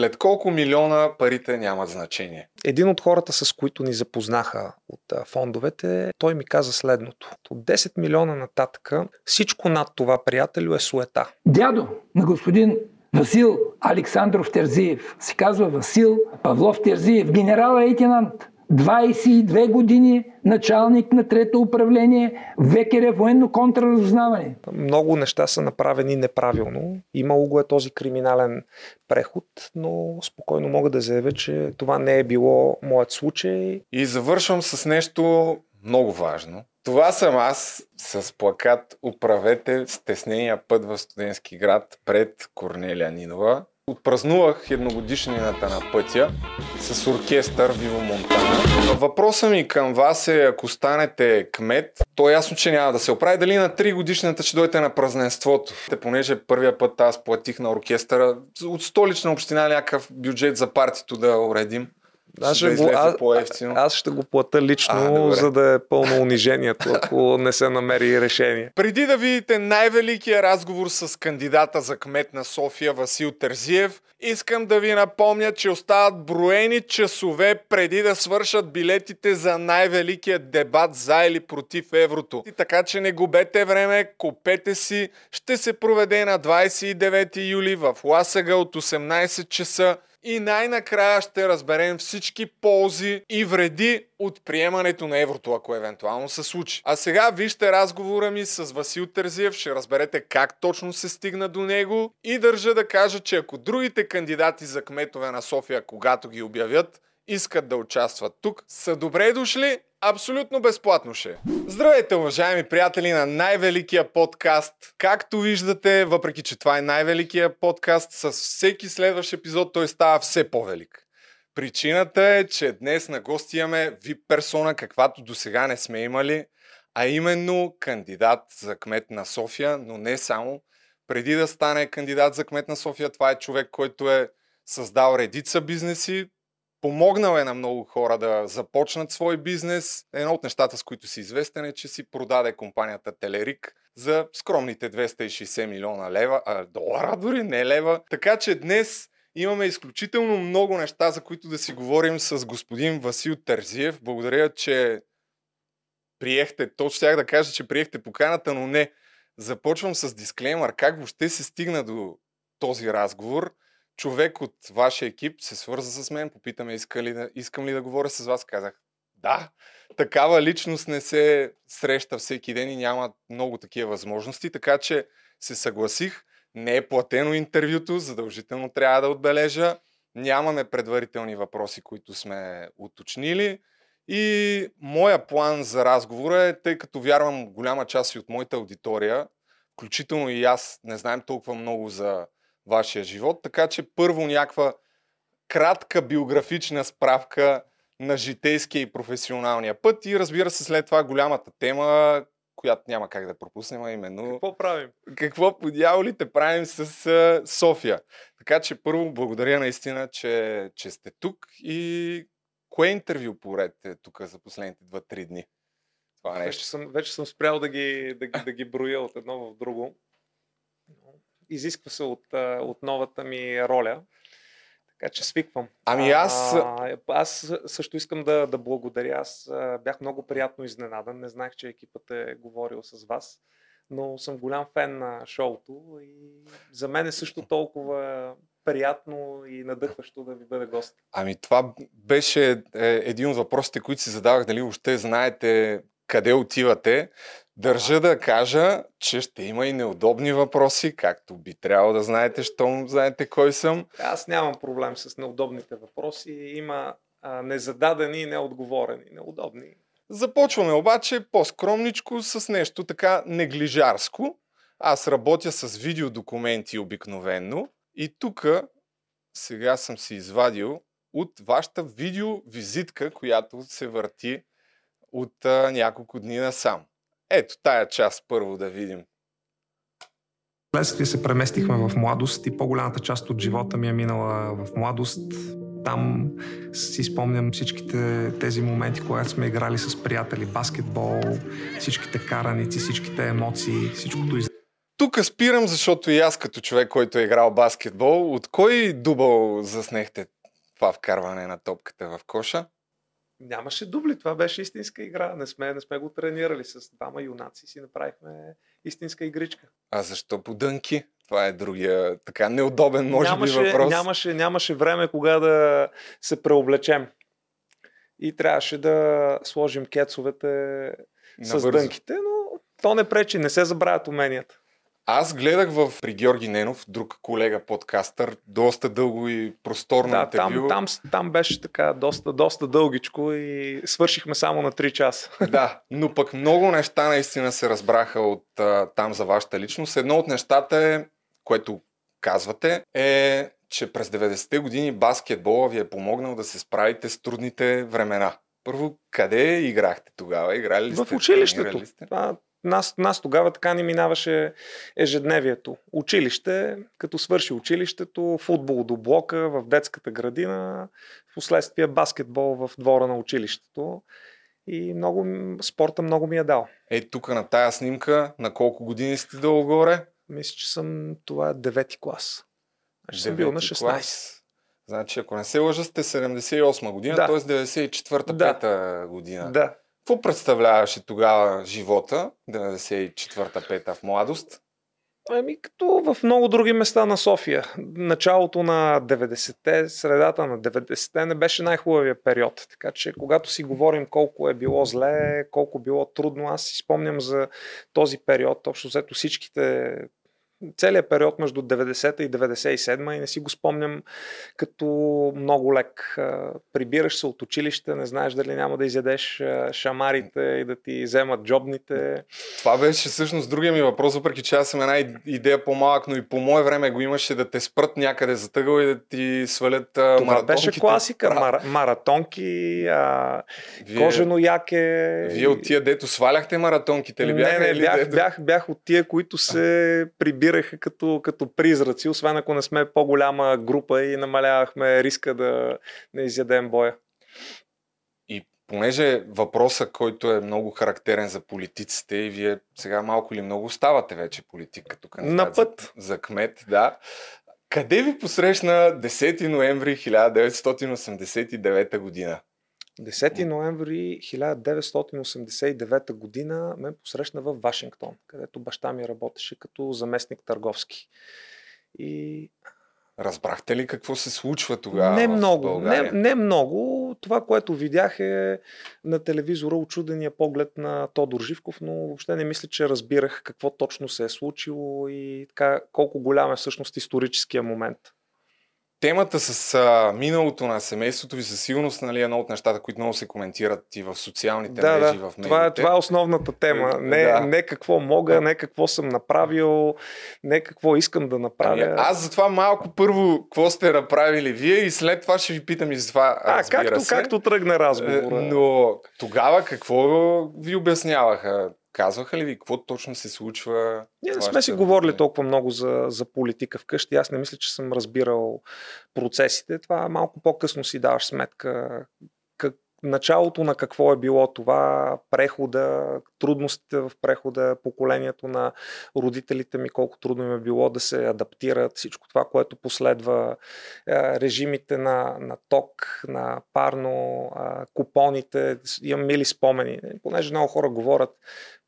След колко милиона парите нямат значение? Един от хората, с които ни запознаха от фондовете, той ми каза следното. От 10 милиона нататък всичко над това, приятелю, е суета. Дядо на господин Васил Александров Терзиев. Се казва Васил Павлов Терзиев, генерал-лейтенант. 22 години началник на трето управление, ВКР военно контраразузнаване. Много неща са направени неправилно. Имало го е този криминален преход, но спокойно мога да заявя, че това не е било моят случай. И завършвам с нещо много важно. Това съм аз с плакат Управете стеснения път в студентски град пред Корнелия Нинова. Отпразнувах едногодишнината на пътя с оркестър Виво Монтана. Въпросът ми към вас е, ако станете кмет, то е ясно, че няма да се оправи. Дали на 3 годишната ще дойдете на празненството? Понеже първия път аз платих на оркестъра от столична община някакъв бюджет за партито да уредим. Аз ще, да го, аз, аз ще го плата лично, а, за да е пълно унижението, ако не се намери решение. Преди да видите най-великия разговор с кандидата за кмет на София Васил Терзиев, искам да ви напомня, че остават броени часове преди да свършат билетите за най-великия дебат за или против еврото. И така че не губете време, купете си. Ще се проведе на 29 юли в Ласага от 18 часа и най-накрая ще разберем всички ползи и вреди от приемането на еврото, ако евентуално се случи. А сега вижте разговора ми с Васил Терзиев, ще разберете как точно се стигна до него и държа да кажа, че ако другите кандидати за кметове на София, когато ги обявят, искат да участват тук, са добре дошли Абсолютно безплатно ще. Здравейте, уважаеми приятели на най-великия подкаст. Както виждате, въпреки че това е най-великия подкаст, с всеки следващ епизод той става все по-велик. Причината е, че днес на гости имаме VIP персона, каквато до сега не сме имали, а именно кандидат за кмет на София, но не само. Преди да стане кандидат за кмет на София, това е човек, който е създал редица бизнеси, Помогнал е на много хора да започнат свой бизнес. Едно от нещата, с които си известен е, че си продаде компанията Телерик за скромните 260 милиона лева, а, долара дори, не лева. Така че днес имаме изключително много неща, за които да си говорим с господин Васил Терзиев. Благодаря, че приехте, точно щях да кажа, че приехте поканата, но не. Започвам с дисклеймър. Как въобще се стигна до този разговор? Човек от вашия екип се свърза с мен, попитаме иска ли да, искам ли да говоря с вас. Казах, да, такава личност не се среща всеки ден и няма много такива възможности, така че се съгласих. Не е платено интервюто, задължително трябва да отбележа. Нямаме предварителни въпроси, които сме уточнили. И моя план за разговора е, тъй като вярвам голяма част и от моята аудитория, включително и аз не знаем толкова много за вашия живот. Така че първо някаква кратка биографична справка на житейския и професионалния път и разбира се след това голямата тема, която няма как да пропуснем, а именно... Какво правим? Какво по дяволите правим с София. Така че първо благодаря наистина, че, че сте тук и кое интервю поред е тук за последните 2-3 дни? Това нещо. Вече съм, вече съм спрял да ги, да, да ги броя от едно в друго изисква се от, от новата ми роля. Така че свиквам. Ами аз... А, аз също искам да, да благодаря. Аз бях много приятно изненадан. Не знаех, че екипът е говорил с вас. Но съм голям фен на шоуто и за мен е също толкова приятно и надъхващо да ви бъде гост. Ами това беше е, един от въпросите, които си задавах, дали въобще знаете къде отивате. Държа да кажа, че ще има и неудобни въпроси, както би трябвало да знаете, щом знаете кой съм. Аз нямам проблем с неудобните въпроси. Има а, незададени и неотговорени. Неудобни. Започваме обаче по-скромничко с нещо така неглижарско. Аз работя с видеодокументи обикновенно и тук сега съм си извадил от вашата видеовизитка, която се върти от а, няколко дни насам. Ето тая част първо да видим. Следствие се преместихме в младост и по-голямата част от живота ми е минала в младост. Там си спомням всичките тези моменти, когато сме играли с приятели, баскетбол, всичките караници, всичките емоции, всичкото из... тук спирам, защото и аз като човек, който е играл баскетбол, от кой дубъл заснехте това вкарване на топката в коша? Нямаше дубли, това беше истинска игра. Не сме, не сме го тренирали с двама юнаци, си направихме истинска игричка. А защо по дънки? Това е другия така неудобен, може нямаше, би, въпрос. Нямаше, нямаше време кога да се преоблечем. И трябваше да сложим кецовете с Набързо. дънките, но то не пречи, не се забравят уменията. Аз гледах в при Георги Ненов, друг колега подкастър, доста дълго и просторно Да, интервю. там, там, там беше така доста, доста дългичко и свършихме само на 3 часа. Да, но пък много неща наистина се разбраха от а, там за вашата личност. Едно от нещата е, което казвате, е, че през 90-те години баскетбола ви е помогнал да се справите с трудните времена. Първо, къде играхте тогава? Играли ли сте? В училището. Тренирали сте? А, нас, нас тогава така ни минаваше ежедневието. Училище, като свърши училището, футбол до блока, в детската градина, в последствие баскетбол в двора на училището. И много, спорта много ми е дал. Е, тук на тая снимка, на колко години сте долу-горе? Мисля, че съм това е девети клас. Значи съм бил на Девети 16. клас. Значи, ако не се лъжа, сте 78 година, Да. т.е. 94-та, Да. 5-та година. Да. Какво представляваше тогава живота, 94-та, 5-та в младост? Ами като в много други места на София. Началото на 90-те, средата на 90-те не беше най-хубавия период. Така че когато си говорим колко е било зле, колко било трудно, аз си спомням за този период, общо взето всичките целият период между 90-та и 97-та и не си го спомням като много лек. Прибираш се от училище, не знаеш дали няма да изядеш шамарите и да ти вземат джобните. Това беше всъщност другия ми въпрос, въпреки че аз съм една идея по-малък, но и по мое време го имаше да те спрат някъде за тъгъл и да ти свалят Това маратонките. беше класика. Мара, маратонки, а, Вие, кожено яке. вие от тия, дето сваляхте маратонките ли бяха? не, не, бях, бях, бях от тия, които се прибираха като, като призраци, освен ако не сме по-голяма група и намалявахме риска да не изядем боя. И понеже въпросът, който е много характерен за политиците и вие сега малко или много ставате вече политик като кандидат На път. За, за кмет, да. Къде ви посрещна 10 ноември 1989 година? 10 ноември 1989 година ме посрещна в Вашингтон, където баща ми работеше като заместник търговски. И Разбрахте ли какво се случва тогава не много, не, не много. Това, което видях е на телевизора очудения поглед на Тодор Живков, но въобще не мисля, че разбирах какво точно се е случило и така колко голям е всъщност историческия момент. Темата с а, миналото на семейството ви със сигурност нали, е едно от нещата, които много се коментират и в социалните Да, мрежи, да. в медиите. Това е, това е основната тема. Не, Да. не какво мога, не какво съм направил, не какво искам да направя. Ами, аз затова малко първо, какво сте направили вие и след това ще ви питам и за това, а, както, се. както тръгне Е, разговора. Но тогава какво ви обясняваха? Казваха ли ви какво точно се случва? Ние не сме си е говорили добре. толкова много за, за политика вкъщи. Аз не мисля, че съм разбирал процесите. Това малко по-късно си даваш сметка началото на какво е било това, прехода, трудностите в прехода, поколението на родителите ми, колко трудно им е било да се адаптират, всичко това, което последва, режимите на, на ток, на парно, купоните, имам мили спомени. Понеже много хора говорят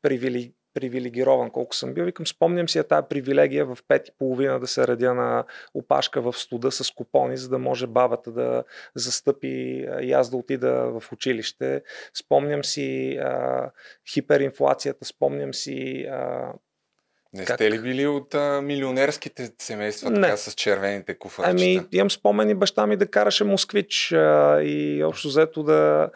привили, привилегирован колко съм бил. Викам, спомням си я тази привилегия в пет и половина да се редя на опашка в студа с купони, за да може бабата да застъпи и аз да отида в училище. Спомням си а, хиперинфлацията, спомням си а, Не Как? сте ли били от а, милионерските семейства, Не. така с червените куфарчета? Ами, имам спомени баща ми да караше москвич а, и общо взето да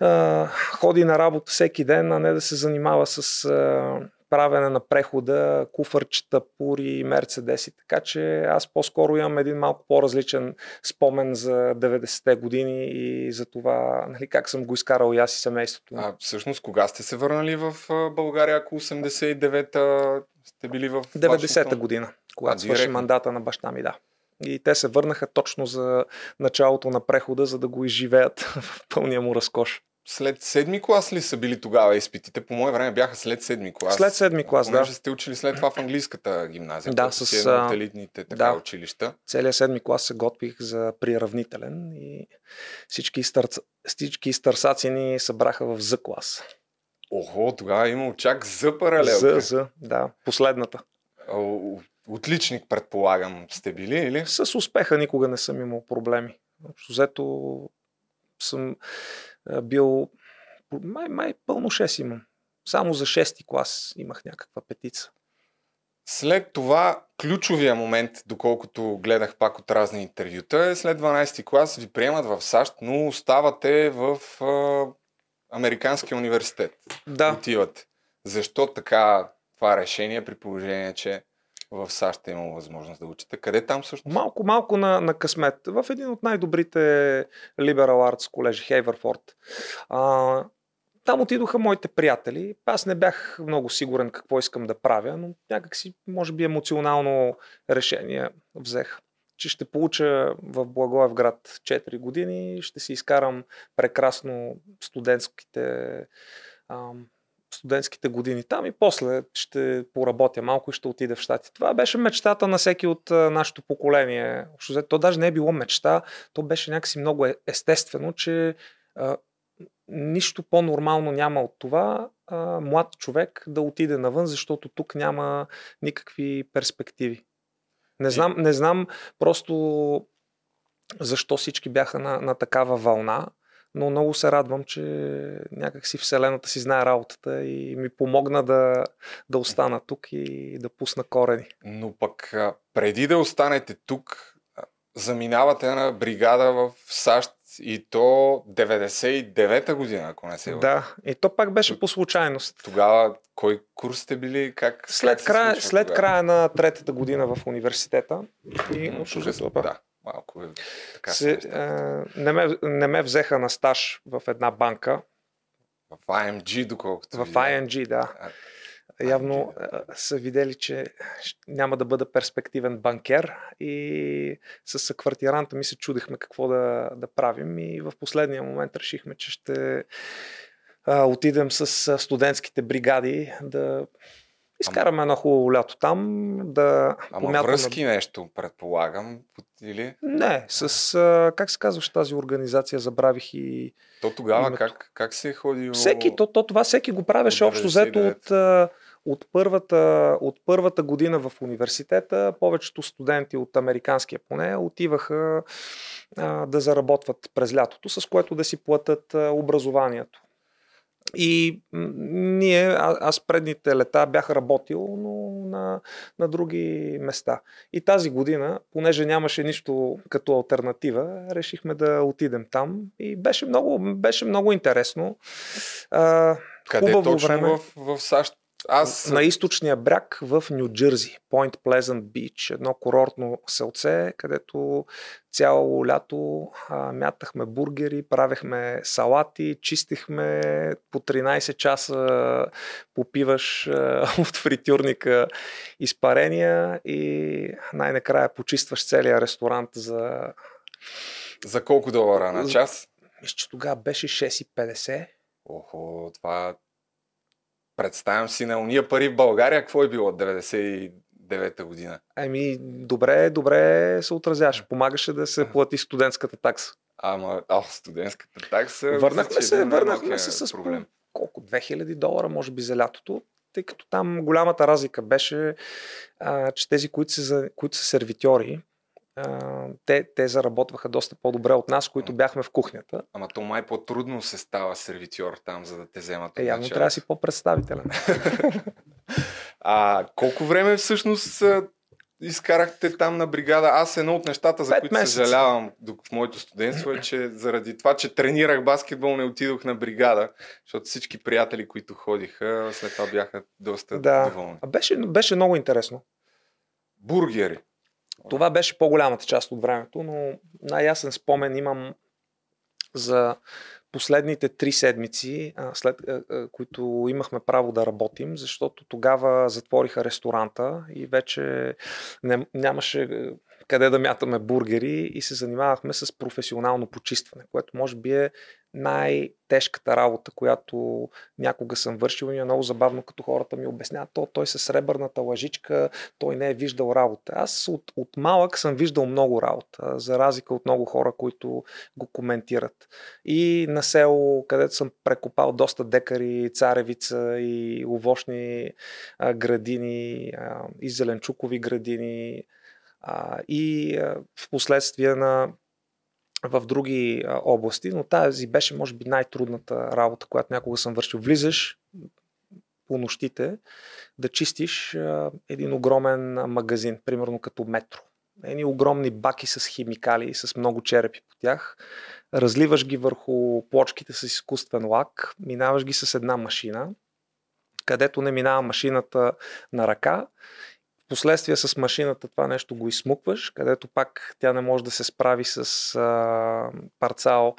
а, ходи на работа всеки ден, а не да се занимава с а, правене на прехода, куфарчета, пури, мерцедеси. Така че аз по-скоро имам един малко по-различен спомен за 90-те години и за това нали, как съм го изкарал и аз и семейството. А всъщност кога сте се върнали в България, ако 89-та сте били в 90-та Вашингтон? година, когато свърши мандата на баща ми, да. И те се върнаха точно за началото на прехода, за да го изживеят в пълния му разкош. След седми клас ли са били тогава изпитите? По мое време бяха след седми клас. След седми клас, да. сте учили след това в английската гимназия. Да, с с, от а, елитните така, да. училища. Целият седми клас се готвих за приравнителен и всички, изтърц... всички изтърсаци ни събраха в З клас. Охо, тогава е имал чак за паралелка. За, за, да, последната. Отличник, предполагам, сте били или? С успеха никога не съм имал проблеми. Общо взето съм бил май, май пълно 6 имам. Само за 6 клас имах някаква петица. След това ключовия момент, доколкото гледах пак от разни интервюта, е след 12 клас ви приемат в САЩ, но оставате в а, Американския университет. Да, Отивате. Защо така това решение при положение, че в САЩ е имало възможност да учите? Къде там всъщност? малко, малко на, на късмет. В един от най-добрите liberal arts колежи, Хейвърфорд. А, там отидоха моите приятели. Аз не бях много сигурен какво искам да правя, но някакси, може би, емоционално решение взех че ще получа в Благоевград 4 години, ще си изкарам прекрасно студентските, студентските години там и после ще поработя малко и ще отида в Штати. Това беше мечтата на всеки от нашето поколение. То даже не е било мечта, то беше някакси много е- естествено, че а, нищо по-нормално няма от това а, млад човек да отиде навън, защото тук няма никакви перспективи. Не знам, не знам просто защо всички бяха на, на такава вълна, но много се радвам, че някакси Вселената си знае работата и ми помогна да, да остана тук и да пусна корени. Но пък преди да останете тук, заминавате на бригада в САЩ и то 99-та година, ако не се. Да, и то пак беше по случайност. Тогава кой курс сте били? Как, След, как края, след тогава? края на третата година в университета и М, Да, малко е така се, а, не, ме, не ме взеха на стаж в една банка, В IMG, доколкото в. ING, да. А, Явно а, са видели, че няма да бъда перспективен банкер и с съквартиранта ми се чудихме какво да, да правим и в последния момент решихме, че ще а, отидем с студентските бригади да изкараме едно хубаво лято там, да Ама помятаме- връзки нещо, предполагам, или? Не, с, а, как се казваш тази организация, забравих и То тогава Името. как, как се е ходило? Всеки, то, то това всеки го правеше общо взето 99. от, от, първата, от първата година в университета. Повечето студенти от американския поне отиваха а, да заработват през лятото, с което да си платят а, образованието. И ние, а, аз предните лета бях работил, но на, на други места. И тази година, понеже нямаше нищо като альтернатива, решихме да отидем там и беше много, беше много интересно. А, Къде хубаво точно време. в, в САЩ? Аз На източния бряг в Нью Джерси, Point Pleasant Beach, едно курортно селце, където цяло лято а, мятахме бургери, правехме салати, чистихме по 13 часа, попиваш а, от фритюрника изпарения и най-накрая почистваш целия ресторант за... за колко долара на час? Мисля, че тогава беше 6,50. Охо, това... Представям си на уния пари в България, какво е било 99-та година? Ами, добре, добре се отразяваше. Помагаше да се плати студентската такса. Ама, а, студентската такса... Върнахме се, е върнахме най-малкият се с проблем. колко? 2000 долара, може би, за лятото. Тъй като там голямата разлика беше, а, че тези, които са, които са сервитьори, те, те заработваха доста по-добре от нас, които бяхме в кухнята. Ама то май по-трудно се става сервитьор там, за да те вземат. Е, явно трябва да си по-представителен. А колко време всъщност изкарахте там на бригада? Аз едно от нещата, за които месеца. съжалявам в моето студентство е, че заради това, че тренирах баскетбол, не отидох на бригада, защото всички приятели, които ходиха, след това бяха доста да. доволни. А беше, беше много интересно. Бургери. Това беше по-голямата част от времето, но най-ясен спомен имам за последните три седмици, след които имахме право да работим, защото тогава затвориха ресторанта и вече не, нямаше къде да мятаме бургери и се занимавахме с професионално почистване, което може би е най-тежката работа, която някога съм вършил и е много забавно, като хората ми обясняват, то той с сребърната лъжичка, той не е виждал работа. Аз от, от малък съм виждал много работа, за разлика от много хора, които го коментират. И на село, където съм прекопал доста декари, царевица и овощни а, градини, а, и зеленчукови градини, а, и а, в последствие на в други а, области, но тази беше, може би, най-трудната работа, която някога съм вършил. Влизаш по нощите да чистиш а, един огромен магазин, примерно като метро. Едни огромни баки с химикали, с много черепи по тях. Разливаш ги върху плочките с изкуствен лак, минаваш ги с една машина, където не минава машината на ръка Последствие с машината това нещо го изсмукваш, където пак тя не може да се справи с а, парцал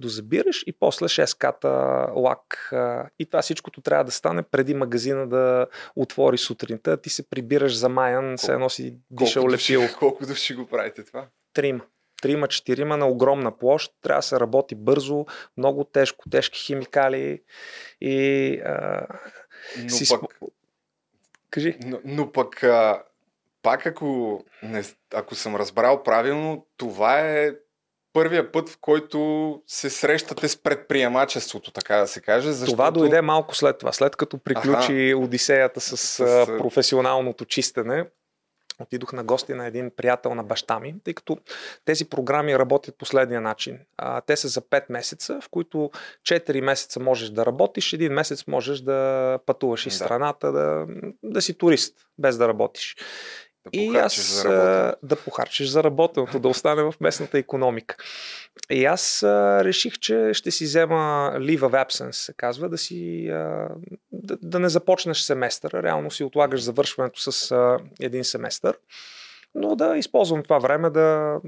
до забираш и после 6 ката лак. А, и това всичкото трябва да стане преди магазина да отвори сутринта. Ти се прибираш замаян, се едно си дишал лепил. Колко души го правите това? Трима трима, четирима на огромна площ, трябва да се работи бързо, много тежко, тежки химикали и а, Но си пък, Кажи. Но, но пък, а, пак ако, не, ако съм разбрал правилно, това е първия път, в който се срещате с предприемачеството, така да се каже. Защото... Това дойде малко след това, след като приключи Аха. Одисеята с, с професионалното чистене отидох на гости на един приятел на баща ми, тъй като тези програми работят последния начин. А, те са за 5 месеца, в които 4 месеца можеш да работиш, един месец можеш да пътуваш из страната, да, да си турист, без да работиш. Да и аз да похарчиш за работеното, да остане в местната економика. И аз а, реших, че ще си взема leave of absence, се казва, да, си, а, да, да не започнеш семестър. Реално си отлагаш завършването с а, един семестър, но да използвам това време да,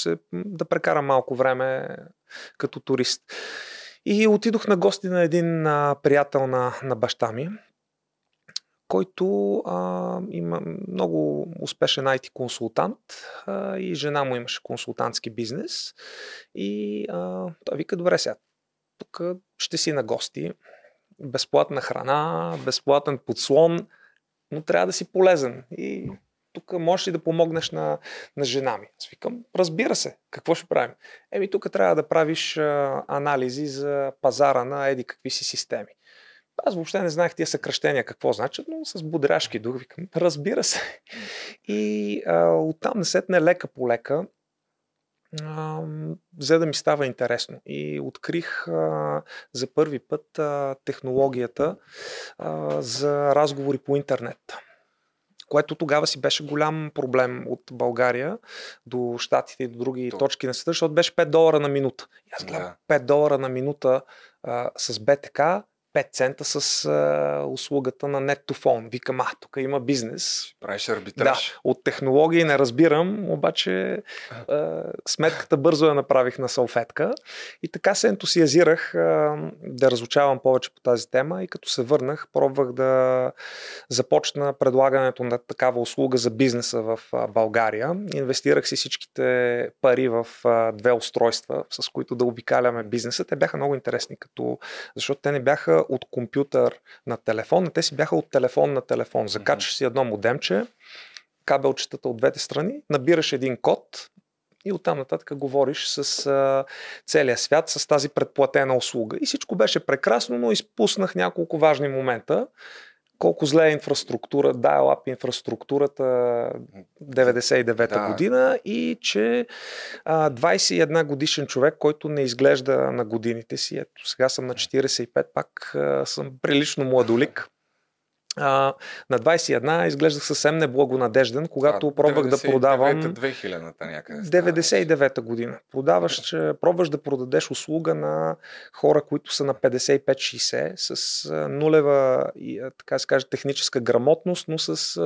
се, да прекарам малко време като турист. И отидох на гости на един а, приятел на, на баща ми, който а, има много успешен IT консултант а, и жена му имаше консултантски бизнес. И а, той вика, добре сега, тук ще си на гости, безплатна храна, безплатен подслон, но трябва да си полезен. И тук можеш ли да помогнеш на, на жена ми? Аз викам, разбира се, какво ще правим? Еми, тук трябва да правиш а, анализи за пазара на еди какви си системи. Аз въобще не знаех тия съкръщения какво значат, но с бодряшки дух викам, разбира се. И а, оттам насетне лека по лека а, взе да ми става интересно. И открих а, за първи път а, технологията а, за разговори по интернет което тогава си беше голям проблем от България до Штатите и до други То. точки на света, защото беше 5 долара на минута. И аз гледам да. 5 долара на минута а, с БТК 5 цента с а, услугата на net to phone. Викам, а, тук има бизнес. Правиш арбитраж. Да, от технологии не разбирам, обаче а, сметката бързо я направих на салфетка и така се ентусиазирах а, да разучавам повече по тази тема и като се върнах, пробвах да започна предлагането на такава услуга за бизнеса в а, България. Инвестирах си всичките пари в а, две устройства, с които да обикаляме бизнеса. Те бяха много интересни, като, защото те не бяха от компютър на телефон, а те си бяха от телефон на телефон. Закачаш си едно модемче, кабелчетата от двете страни, набираш един код и оттам нататък говориш с а, целия свят, с тази предплатена услуга. И всичко беше прекрасно, но изпуснах няколко важни момента колко зле е инфраструктура, dial-up инфраструктурата 99-та да. година и че а, 21 годишен човек, който не изглежда на годините си, ето сега съм на 45, пак а, съм прилично младолик, а, на 21 изглеждах съвсем неблагонадежден, когато а, пробвах да продавам... 2000-та някъде. 99-та година. Продаваш, че пробваш да продадеш услуга на хора, които са на 55-60 с нулева, така се каже, техническа грамотност, но с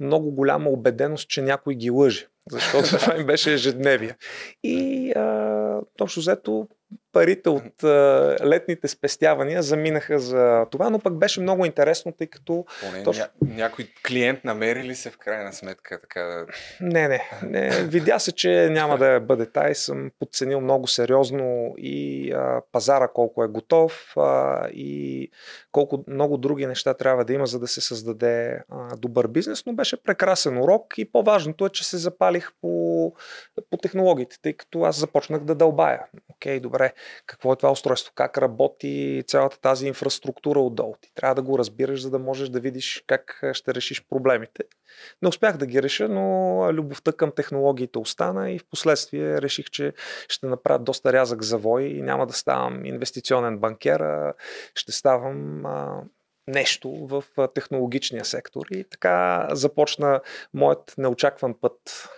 много голяма убеденост, че някой ги лъже. Защото това им беше ежедневие. И а, точно взето парите от а, летните спестявания заминаха за това, но пък беше много интересно, тъй като... Поне точно... ня, някой клиент намери ли се в крайна сметка? Така да... Не, не, не. Видя се, че няма да бъде тай. Съм подценил много сериозно и а, пазара колко е готов а, и колко много други неща трябва да има, за да се създаде а, добър бизнес, но беше прекрасен урок и по-важното е, че се запалих по, по технологиите, тъй като аз започнах да дълбая. Окей, добре, какво е това устройство, как работи цялата тази инфраструктура отдолу. Ти трябва да го разбираш, за да можеш да видиш как ще решиш проблемите. Не успях да ги реша, но любовта към технологиите остана и в последствие реших, че ще направя доста рязък завой и няма да ставам инвестиционен банкер, а ще ставам нещо в технологичния сектор. И така започна моят неочакван път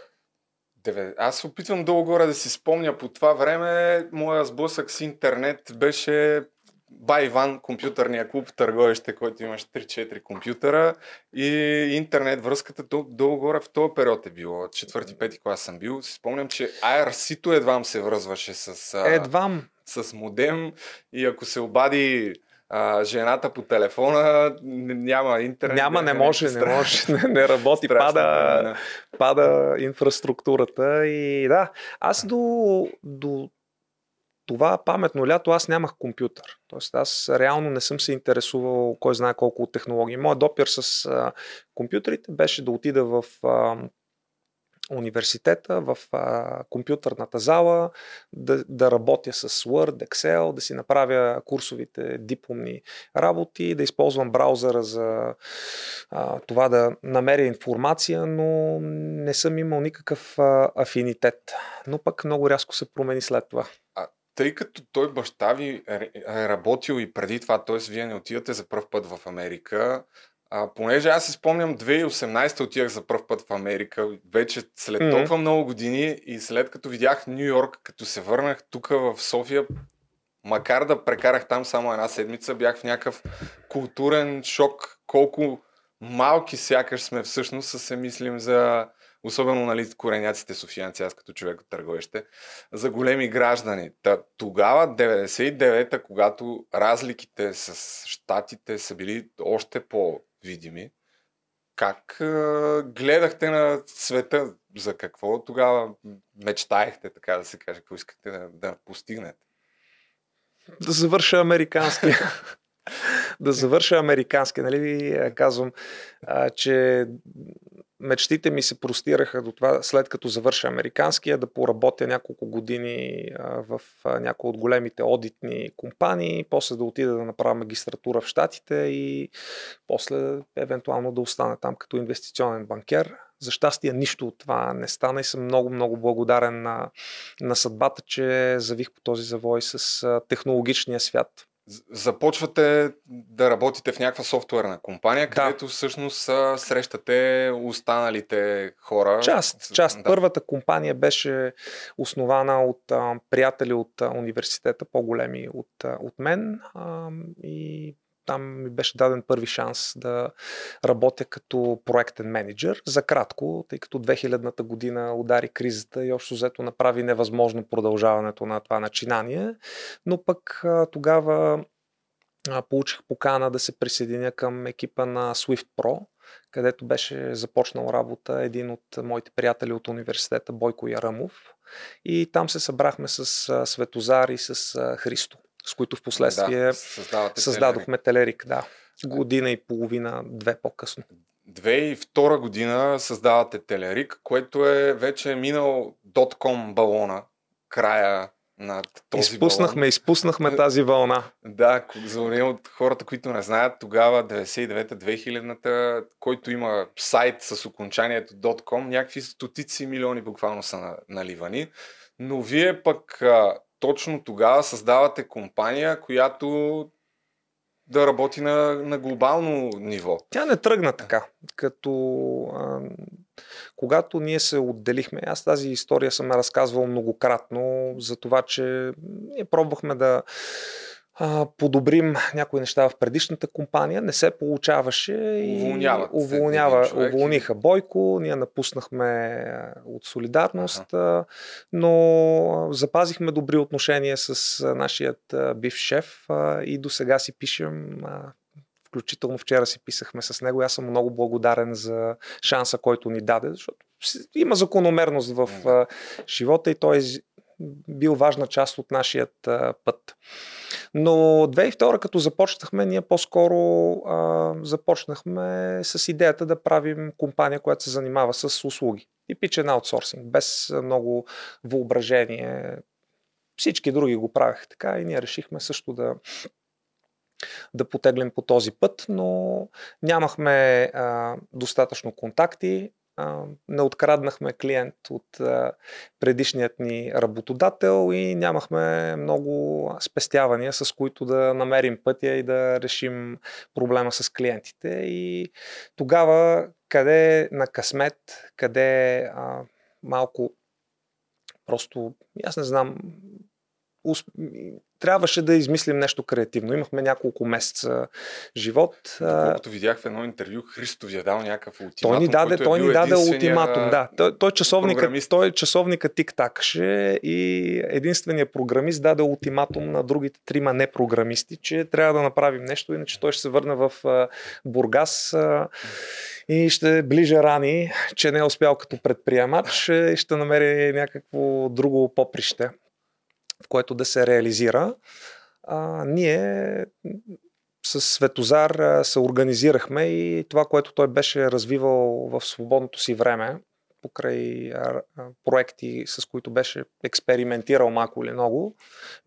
аз се опитвам долу горе да си спомня по това време. Моя сблъсък с интернет беше Бай Иван, компютърния клуб в Търговище, който имаш 3-4 компютъра и интернет връзката долу горе в този период е било. Четвърти-пети клас съм бил. Си спомням, че IRC-то едвам се връзваше с, едвам. с модем и ако се обади а, жената по телефона, няма интернет. Няма, не може, не може, не, не работи, пада, да. пада инфраструктурата и да, аз до, до това паметно лято аз нямах компютър. Тоест аз реално не съм се интересувал кой знае колко от технологии. Моят допир с а, компютрите беше да отида в а, университета, в а, компютърната зала, да, да работя с Word, Excel, да си направя курсовите дипломни работи, да използвам браузъра за а, това да намеря информация, но не съм имал никакъв а, афинитет. Но пък много рязко се промени след това. А тъй като той баща ви е, е работил и преди това, т.е. вие не отивате за първ път в Америка, а, понеже аз си спомням 2018 отивах за първ път в Америка, вече след mm-hmm. толкова много години и след като видях Нью Йорк, като се върнах тук в София, макар да прекарах там само една седмица, бях в някакъв културен шок, колко малки сякаш сме всъщност, се мислим за, особено нали, кореняците софиянци, аз като човек от търговище, за големи граждани. Та, тогава, 99-та, когато разликите с щатите са били още по видими. Как гледахте на света? За какво тогава мечтаехте, така да се каже? Какво искате да, да постигнете? Да завърша американски. да завърша американски. Нали ви казвам, че мечтите ми се простираха до това, след като завърша американския, да поработя няколко години в някои от големите одитни компании, после да отида да направя магистратура в Штатите и после евентуално да остана там като инвестиционен банкер. За щастие нищо от това не стана и съм много, много благодарен на, на съдбата, че завих по този завой с технологичния свят започвате да работите в някаква софтуерна компания, където да. всъщност срещате останалите хора. Част, част. Да. Първата компания беше основана от а, приятели от а, университета, по-големи от, а, от мен а, и там ми беше даден първи шанс да работя като проектен менеджер. За кратко, тъй като 2000-та година удари кризата и общо взето направи невъзможно продължаването на това начинание. Но пък тогава получих покана да се присъединя към екипа на Swift Pro, където беше започнал работа един от моите приятели от университета Бойко Ярамов. И там се събрахме с Светозар и с Христо с които в последствие да, създадохме Телерик. Да. Година и половина, две по-късно. 2002 година създавате Телерик, което е вече минал дотком балона, края на този изпуснахме, балон. Изпуснахме тази вълна. Да, за от хората, които не знаят, тогава 99-2000-та, който има сайт с окончанието .com, някакви стотици милиони буквално са наливани. Но вие пък точно тогава създавате компания, която да работи на, на глобално ниво. Тя не тръгна така. Като а, когато ние се отделихме, аз тази история съм разказвал многократно за това, че ние пробвахме да а, подобрим някои неща в предишната компания. Не се получаваше и Уволняват уволнява, уволниха Бойко, ние напуснахме от солидарност, а, но запазихме добри отношения с нашият бив шеф и до сега си пишем Включително вчера си писахме с него. Аз съм много благодарен за шанса, който ни даде, защото има закономерност в живота и той е бил важна част от нашият път. Но 2002, като започнахме, ние по-скоро а, започнахме с идеята да правим компания, която се занимава с услуги. Типичен аутсорсинг, без много въображение. Всички други го правеха така и ние решихме също да да потеглим по този път, но нямахме а, достатъчно контакти, не откраднахме клиент от предишният ни работодател и нямахме много спестявания, с които да намерим пътя и да решим проблема с клиентите. И тогава къде на късмет, къде а, малко просто, аз не знам, усп- трябваше да измислим нещо креативно. Имахме няколко месеца живот. Доколкото видях в едно интервю, Христо ви е дал някакъв ултиматум. той ни даде, е той бил ни даде ултиматум. Да. Той, той, часовника, той часовника тик-такше и единственият програмист даде ултиматум на другите трима непрограмисти, че трябва да направим нещо, иначе той ще се върне в Бургас и ще ближе рани, че не е успял като предприемач е, и ще намери някакво друго поприще, в което да се реализира. А, ние с Светозар се организирахме и това, което той беше развивал в свободното си време, покрай проекти, с които беше експериментирал малко или много,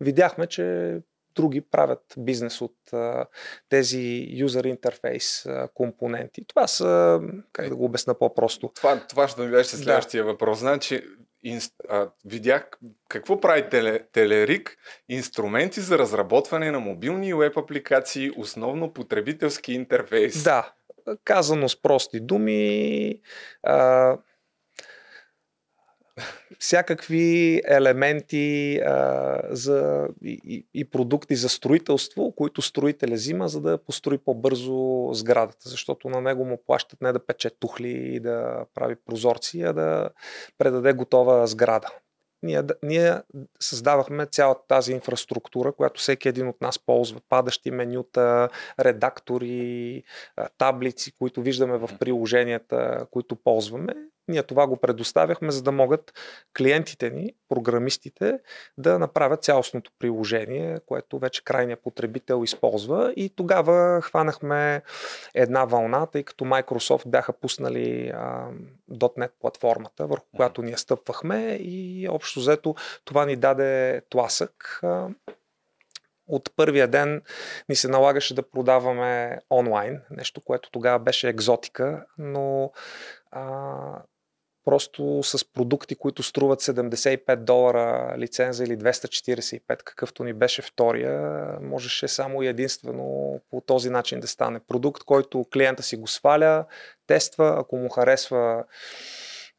видяхме, че други правят бизнес от а, тези interface а, компоненти. Това са, как да го обясна по-просто, Това, това ще ми беше Да. следващия въпрос. Значи, инст, а, видях какво прави теле, Телерик. Инструменти за разработване на мобилни и веб апликации, основно потребителски интерфейс. Да, казано с прости думи, а, всякакви елементи а, за, и, и- продукти за строителство, които строителя взима, за да построи по-бързо сградата, защото на него му плащат не да пече тухли и да прави прозорци, а да предаде готова сграда. Ние, ние създавахме цялата тази инфраструктура, която всеки един от нас ползва. Падащи менюта, редактори, таблици, които виждаме в приложенията, които ползваме. Ние това го предоставяхме, за да могат клиентите ни, програмистите, да направят цялостното приложение, което вече крайният потребител използва. И тогава хванахме една вълна, тъй като Microsoft бяха пуснали а, .NET платформата, върху която ние стъпвахме и общо взето това ни даде тласък. А, от първия ден ни се налагаше да продаваме онлайн, нещо, което тогава беше екзотика, но а, просто с продукти, които струват 75 долара лиценза или 245, какъвто ни беше втория, можеше само и единствено по този начин да стане продукт, който клиента си го сваля, тества, ако му харесва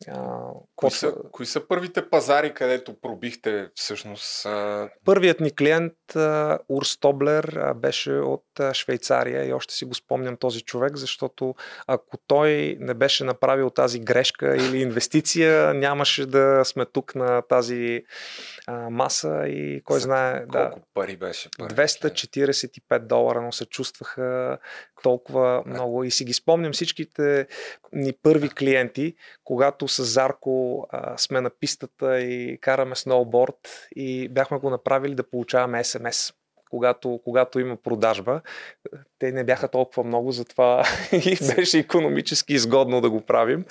а, Кои са, кои са първите пазари, където пробихте всъщност? А, Първият ни клиент, Урс Тоблер, беше от Швейцария и още си го спомням този човек, защото ако той не беше направил тази грешка или инвестиция, нямаше да сме тук на тази а, маса и кой За знае. Да, колко пари беше? клиент? 245 долара, но се чувстваха толкова много. И си ги спомням всичките ни първи клиенти, когато с Зарко а, сме на пистата и караме сноуборд и бяхме го направили да получаваме СМС. Когато, когато има продажба, те не бяха толкова много, затова и беше економически изгодно да го правим.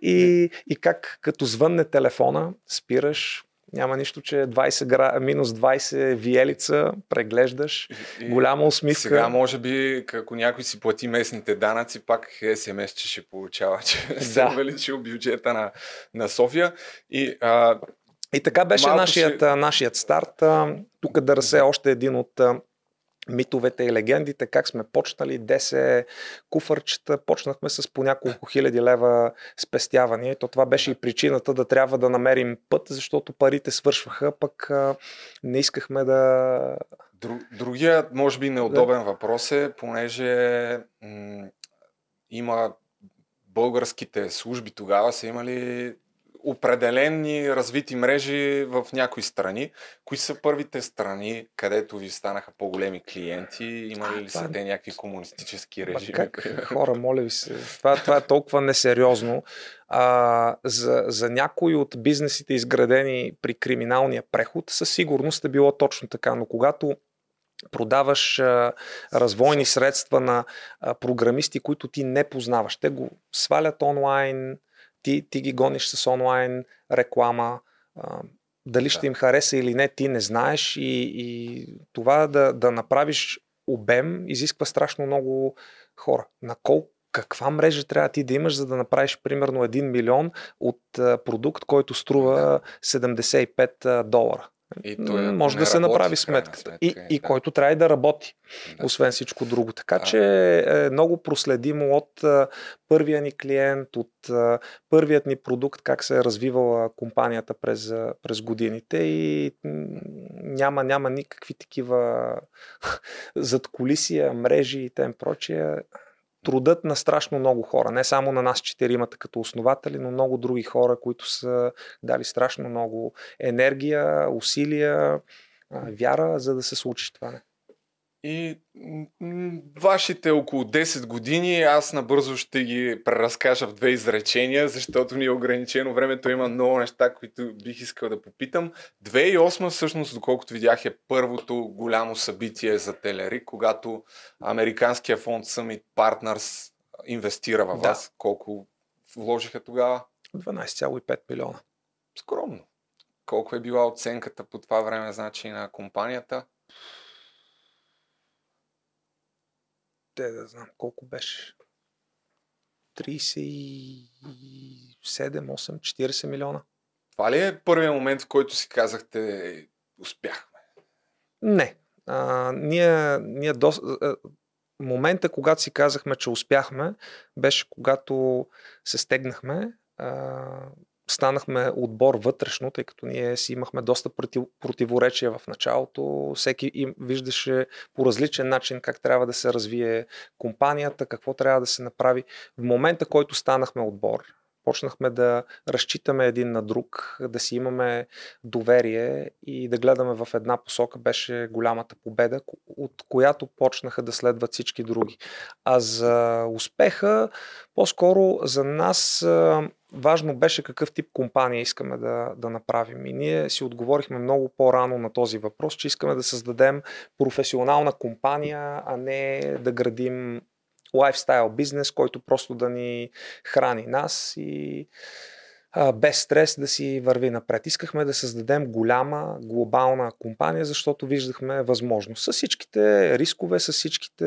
И, и как като звънне телефона, спираш, няма нищо, че 20 гра... минус 20 виелица, преглеждаш, И- голяма усмивка. Сега, може би, ако някой си плати местните данъци, пак СМС, че ще получава, че се Да. увеличил бюджета на, на София. И а, И така беше нашият, а, нашият старт. Тук да разсе още един от митовете и легендите, как сме почнали, десе куфърчета, почнахме с по няколко хиляди лева спестявания. То това беше и причината да трябва да намерим път, защото парите свършваха, пък а, не искахме да, Друг, другия, може би, неудобен да. въпрос е, понеже м- има българските служби тогава са имали определени развити мрежи в някои страни. Кои са първите страни, където ви станаха по-големи клиенти? Имали ли са те някакви комунистически режими? Как, хора, моля ви се. Това, това е толкова несериозно. А, за, за някои от бизнесите, изградени при криминалния преход, със сигурност е било точно така. Но когато продаваш а, развойни средства на а, програмисти, които ти не познаваш. Те го свалят онлайн, ти, ти ги гониш с онлайн реклама. А, дали да. ще им хареса или не, ти не знаеш и, и това да, да направиш обем изисква страшно много хора. На колко каква мрежа трябва ти да имаш, за да направиш примерно 1 милион от продукт, който струва 75 долара. И той може да се направи сметката. Сметка, и, и да. който трябва и да работи, да. освен всичко друго. Така да. че е много проследимо от а, първия ни клиент, от а, първият ни продукт, как се е развивала компанията през, през годините и няма, няма никакви такива задколисия, мрежи и тем прочие трудът на страшно много хора. Не само на нас четиримата като основатели, но много други хора, които са дали страшно много енергия, усилия, вяра, за да се случи това. И вашите около 10 години аз набързо ще ги преразкажа в две изречения, защото ни е ограничено времето. Има много неща, които бих искал да попитам. 2008 всъщност, доколкото видях, е първото голямо събитие за Телерик, когато Американския фонд Summit Partners инвестира във да. вас. Колко вложиха тогава? 12,5 милиона. Скромно. Колко е била оценката по това време значи на компанията? Те да знам колко беше. 37, 8, 40 милиона. Това ли е първият момент, в който си казахте успяхме? Не. А, ние, ние до... момента, когато си казахме, че успяхме, беше когато се стегнахме. А, станахме отбор вътрешно, тъй като ние си имахме доста против, противоречия в началото. Всеки им виждаше по различен начин как трябва да се развие компанията, какво трябва да се направи. В момента, който станахме отбор, почнахме да разчитаме един на друг, да си имаме доверие и да гледаме в една посока, беше голямата победа, от която почнаха да следват всички други. А за успеха, по-скоро за нас важно беше какъв тип компания искаме да, да направим. И ние си отговорихме много по-рано на този въпрос, че искаме да създадем професионална компания, а не да градим лайфстайл бизнес, който просто да ни храни нас и без стрес да си върви напред. Искахме да създадем голяма глобална компания, защото виждахме възможност. С всичките рискове, с, всичките,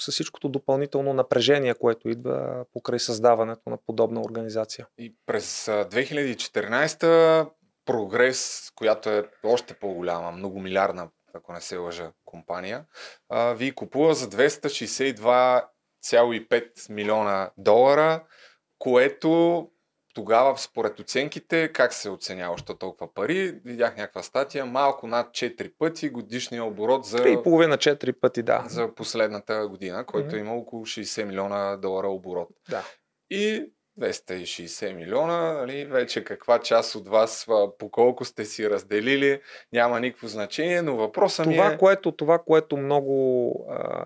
с всичкото допълнително напрежение, което идва покрай създаването на подобна организация. И през 2014 прогрес, която е още по-голяма, многомилиардна ако не се лъжа, компания, ви купува за 262,5 милиона долара, което тогава, според оценките, как се оценява още толкова пари? Видях някаква статия, малко над 4 пъти годишния оборот за... 3,5-4 пъти, да. За последната година, който mm-hmm. има около 60 милиона долара оборот. Да. И 260 милиона, нали, вече каква част от вас по колко сте си разделили, няма никакво значение, но въпросът това, ми е... Което, това, което много а,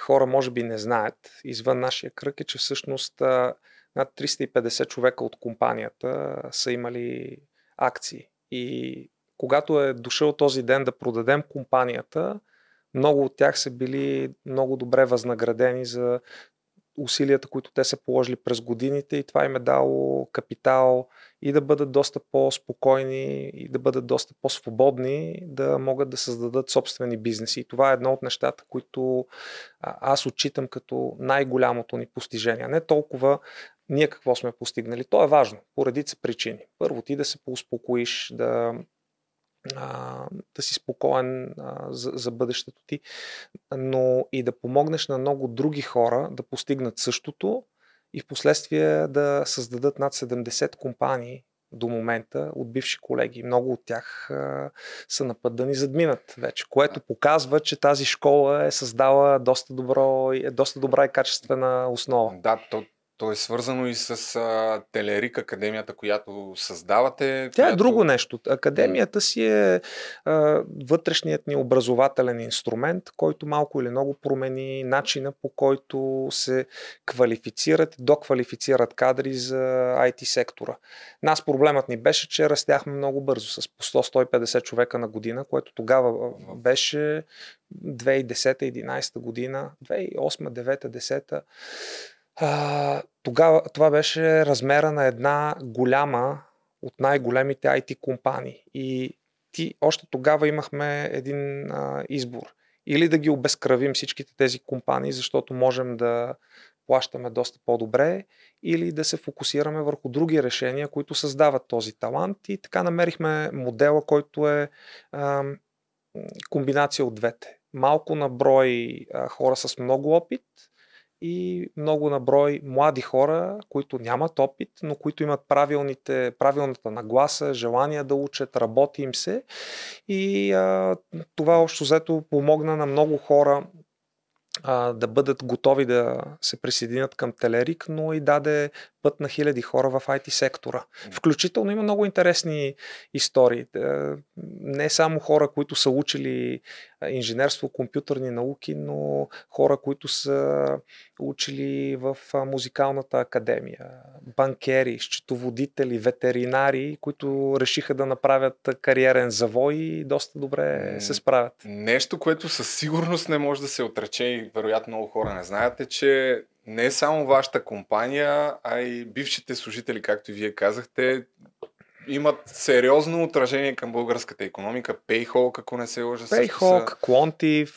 хора може би не знаят извън нашия кръг е, че всъщност а, над 350 човека от компанията са имали акции. И когато е дошъл този ден да продадем компанията, много от тях са били много добре възнаградени за усилията, които те са положили през годините и това им е дало капитал и да бъдат доста по-спокойни и да бъдат доста по-свободни, да могат да създадат собствени бизнеси. И това е едно от нещата, които аз отчитам като най-голямото ни постижение. Не толкова ние какво сме постигнали. То е важно, по редица причини. Първо ти да се поуспокоиш, да а, да си спокоен а, за, за бъдещето ти, но и да помогнеш на много други хора да постигнат същото и в последствие да създадат над 70 компании до момента от бивши колеги. Много от тях а, са на път да ни задминат вече, което показва, че тази школа е създала доста, добро, доста добра и качествена основа. Да, то, то е свързано и с а, Телерик Академията, която създавате. Тя която... е друго нещо. Академията си е а, вътрешният ни образователен инструмент, който малко или много промени начина по който се квалифицират, доквалифицират кадри за IT сектора. Нас проблемът ни беше, че растяхме много бързо с по 100-150 човека на година, което тогава беше 2010-2011 година, 2008-2009-2010 тогава това беше размера на една голяма от най-големите IT компании. И ти още тогава имахме един а, избор. Или да ги обезкръвим всичките тези компании, защото можем да плащаме доста по-добре, или да се фокусираме върху други решения, които създават този талант. И така намерихме модела, който е а, комбинация от двете. Малко на брой а, хора с много опит – и много наброй млади хора, които нямат опит, но които имат правилните, правилната нагласа, желание да учат, работи им се. И а, това общо взето помогна на много хора а, да бъдат готови да се присъединят към Телерик, но и даде път на хиляди хора в IT сектора. Включително има много интересни истории. Е, не само хора, които са учили инженерство, компютърни науки, но хора, които са учили в музикалната академия, банкери, счетоводители, ветеринари, които решиха да направят кариерен завой и доста добре се справят. Нещо, което със сигурност не може да се отрече и вероятно много хора не знаят е, че не само вашата компания, а и бившите служители, както и вие казахте, имат сериозно отражение към българската економика. Payhawk, ако не се лъжа. Payhawk, са... Quantif,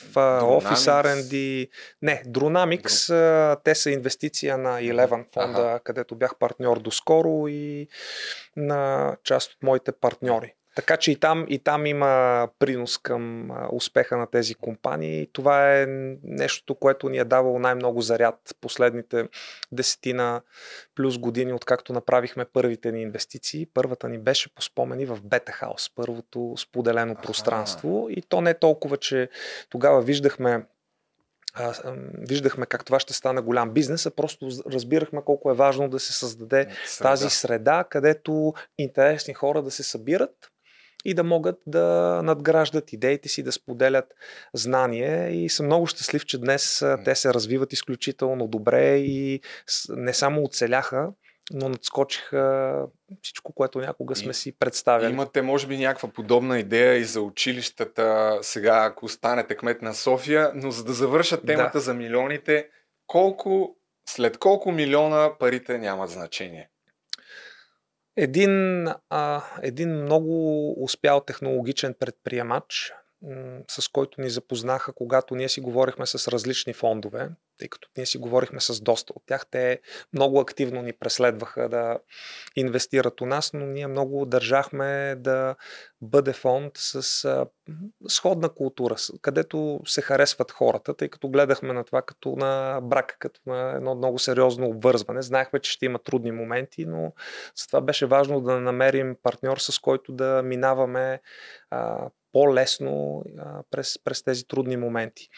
Office R&D. Не, Dronamics, Dr... те са инвестиция на Eleven фонда, ага. където бях партньор доскоро и на част от моите партньори. Така че и там, и там има принос към успеха на тези компании. Това е нещото, което ни е давало най-много заряд последните десетина плюс години, откакто направихме първите ни инвестиции. Първата ни беше по спомени в Бета Хаус, първото споделено ага. пространство. И то не толкова, че тогава виждахме а, виждахме как това ще стане голям бизнес, а просто разбирахме колко е важно да се създаде среда. тази среда, където интересни хора да се събират и да могат да надграждат идеите си, да споделят знание. И съм много щастлив, че днес те се развиват изключително добре и не само оцеляха, но надскочиха всичко, което някога сме си представили. Имате, може би, някаква подобна идея и за училищата сега, ако станете кмет на София, но за да завършат темата да. за милионите, колко, след колко милиона парите нямат значение? Един, а, един много успял технологичен предприемач, с който ни запознаха, когато ние си говорихме с различни фондове, тъй като ние си говорихме с доста от тях. Те много активно ни преследваха да инвестират у нас, но ние много държахме да бъде фонд с а, сходна култура, където се харесват хората, тъй като гледахме на това като на брак, като на едно много сериозно обвързване. Знаехме, че ще има трудни моменти, но за това беше важно да намерим партньор, с който да минаваме а, по-лесно през, през тези трудни моменти.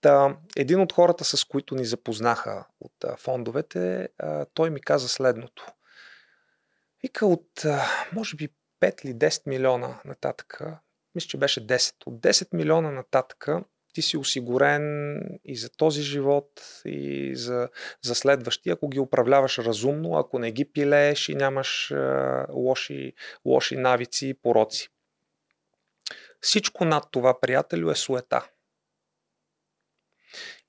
Та, един от хората, с които ни запознаха от фондовете, той ми каза следното. Вика от, може би, 5 или 10 милиона нататък, мисля, че беше 10. От 10 милиона нататък ти си осигурен и за този живот, и за, за следващия, ако ги управляваш разумно, ако не ги пилееш и нямаш а, лоши, лоши навици и пороци. Всичко над това, приятелю, е суета.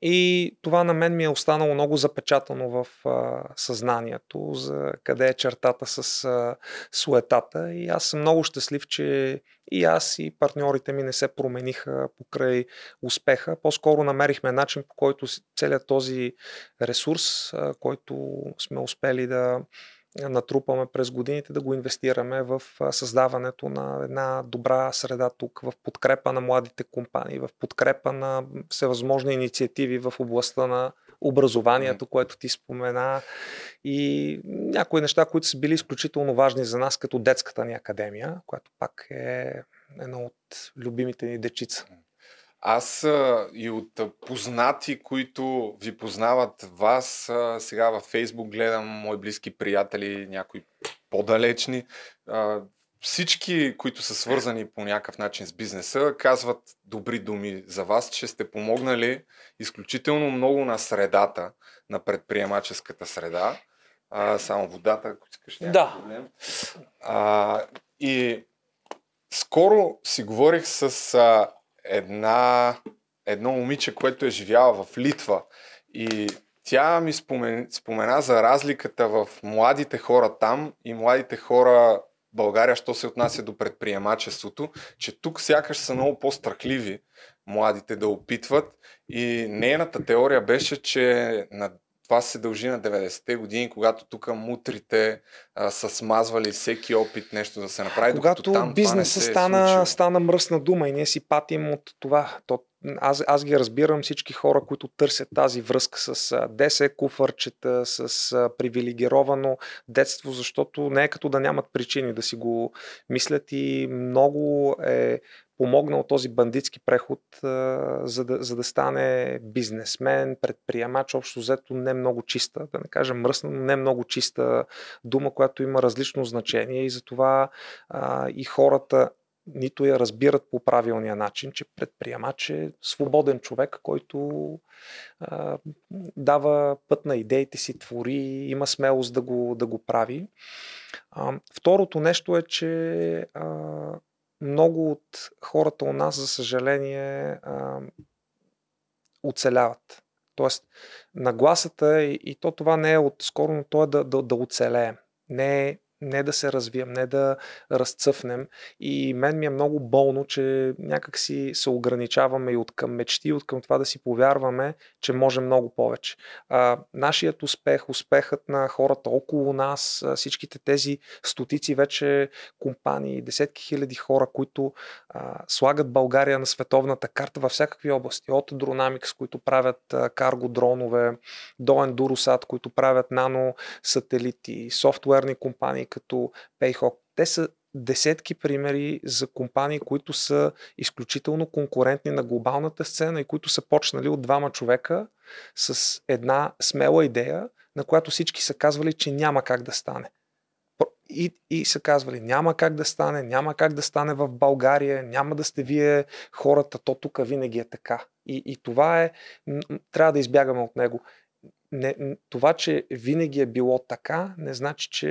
И това на мен ми е останало много запечатано в а, съзнанието, за къде е чертата с а, суетата. И аз съм много щастлив, че и аз и партньорите ми не се промениха покрай успеха. По-скоро намерихме начин, по който целият този ресурс, а, който сме успели да натрупаме през годините, да го инвестираме в създаването на една добра среда тук, в подкрепа на младите компании, в подкрепа на всевъзможни инициативи в областта на образованието, което ти спомена. И някои неща, които са били изключително важни за нас, като детската ни академия, която пак е едно от любимите ни дечица. Аз а, и от а, познати, които ви познават вас, а, сега във Фейсбук гледам мои близки приятели, някои по-далечни. А, всички, които са свързани по някакъв начин с бизнеса, казват добри думи за вас, че сте помогнали изключително много на средата, на предприемаческата среда. А, само водата, ако искаш някакъв Да. проблем. А, и скоро си говорих с а, една, едно момиче, което е живяла в Литва. И тя ми спомен, спомена за разликата в младите хора там и младите хора в България, що се отнася до предприемачеството, че тук сякаш са много по-страхливи младите да опитват. И нейната теория беше, че на това се дължи на 90-те години, когато тук мутрите а, са смазвали всеки опит нещо да се направи. Когато там бизнесът това не се е стана, стана мръсна дума и ние си патим от това. То, аз, аз ги разбирам всички хора, които търсят тази връзка с десе куфърчета, с а, привилегировано детство, защото не е като да нямат причини да си го мислят и много е помогнал този бандитски преход, за, да, за да стане бизнесмен, предприемач, общо взето не много чиста, да не кажа мръсна, но не много чиста дума, която има различно значение и затова а, и хората нито я разбират по правилния начин, че предприемач е свободен човек, който а, дава път на идеите си, твори, има смелост да го, да го прави. А, второто нещо е, че а, много от хората у нас, за съжаление, оцеляват. Тоест, нагласата и, и то това не е от скоро, но то е да, да, да оцелеем. Не е не да се развием, не да разцъфнем. И мен ми е много болно, че някак си се ограничаваме и от към мечти, и от към това да си повярваме, че може много повече. А, нашият успех, успехът на хората около нас, всичките тези стотици вече компании, десетки хиляди хора, които а, слагат България на световната карта във всякакви области. От Dronamics, които правят карго дронове, до Endurosat, които правят нано сателити, софтуерни компании като Payhawk. Те са десетки примери за компании, които са изключително конкурентни на глобалната сцена и които са почнали от двама човека с една смела идея, на която всички са казвали, че няма как да стане. И, и са казвали, няма как да стане, няма как да стане в България, няма да сте вие хората, то тук винаги е така. И, и това е, трябва да избягаме от него не, това, че винаги е било така, не значи, че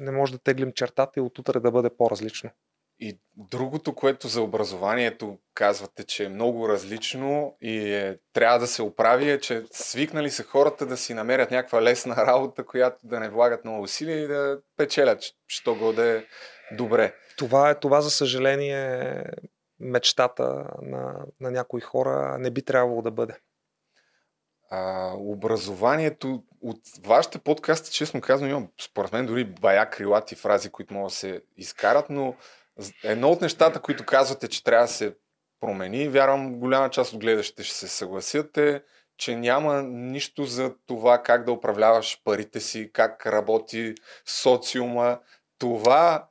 не може да теглим чертата и от утре да бъде по-различно. И другото, което за образованието казвате, че е много различно и е, трябва да се оправи, е, че свикнали са хората да си намерят някаква лесна работа, която да не влагат много усилия и да печелят, що го да е добре. Това е това, за съжаление, мечтата на, на някои хора не би трябвало да бъде а, образованието от вашите подкасти, честно казвам, имам според мен дори бая крилати фрази, които могат да се изкарат, но едно от нещата, които казвате, че трябва да се промени, вярвам голяма част от гледащите ще се съгласят е, че няма нищо за това как да управляваш парите си, как работи социума. Това,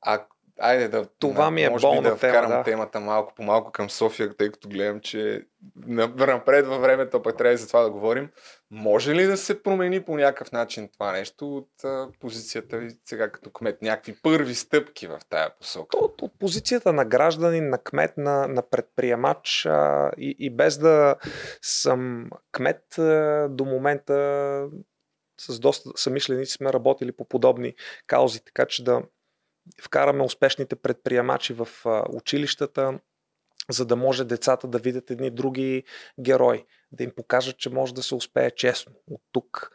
а, айде да, това ми е може би болна да вкарам тема, да. темата малко по малко към София, тъй като гледам, че напред във времето, пък трябва и за това да говорим. Може ли да се промени по някакъв начин това нещо от а, позицията ви сега като кмет? Някакви първи стъпки в тая посока? От, от позицията на гражданин, на кмет, на, на предприемач а, и, и без да съм кмет а, до момента с доста самишленици сме работили по подобни каузи, така че да вкараме успешните предприемачи в училищата, за да може децата да видят едни други герои, да им покажат, че може да се успее честно от тук,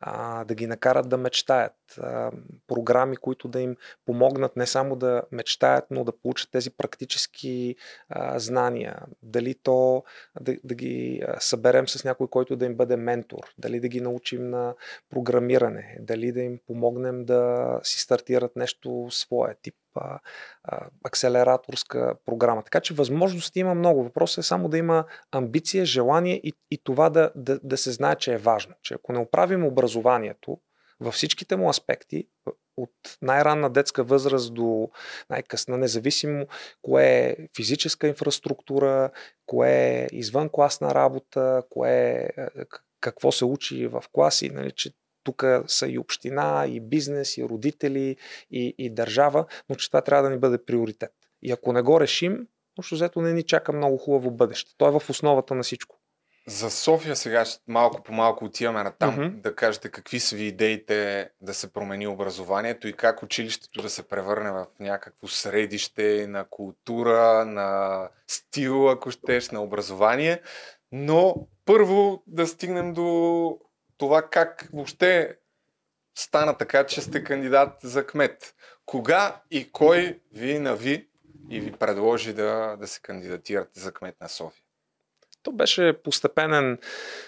а, да ги накарат да мечтаят. А, програми, които да им помогнат не само да мечтаят, но да получат тези практически а, знания. Дали то да, да ги съберем с някой, който да им бъде ментор, дали да ги научим на програмиране, дали да им помогнем да си стартират нещо свое, тип акселераторска програма. Така че възможности има много. Въпросът е само да има амбиция, желание и, и това да, да, да се знае, че е важно. Че ако не оправим образованието във всичките му аспекти, от най-ранна детска възраст до най-късна, независимо кое е физическа инфраструктура, кое е извънкласна работа, кое е, какво се учи в класи, нали, че тук са и община, и бизнес, и родители, и, и държава, но че това трябва да ни бъде приоритет. И ако не го решим, общо взето не ни чака много хубаво бъдеще. То е в основата на всичко. За София сега малко по малко отиваме на там, mm-hmm. да кажете какви са ви идеите да се промени образованието и как училището да се превърне в някакво средище на култура, на стил, ако щеш, на образование. Но първо да стигнем до това как въобще стана така, че сте кандидат за кмет. Кога и кой ви нави и ви предложи да, да се кандидатирате за кмет на София? То беше постепенен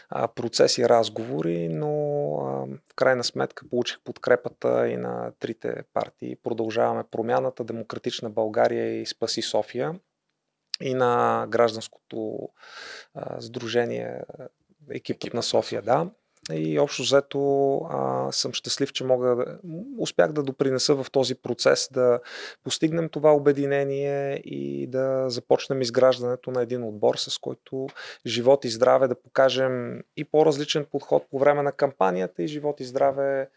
а, процес и разговори, но а, в крайна сметка получих подкрепата и на трите партии. Продължаваме промяната, Демократична България и Спаси София и на гражданското а, сдружение екипът Екип. на София, да. И общо взето а, съм щастлив, че мога да, успях да допринеса в този процес, да постигнем това обединение и да започнем изграждането на един отбор, с който живот и здраве да покажем и по-различен подход по време на кампанията и живот и здраве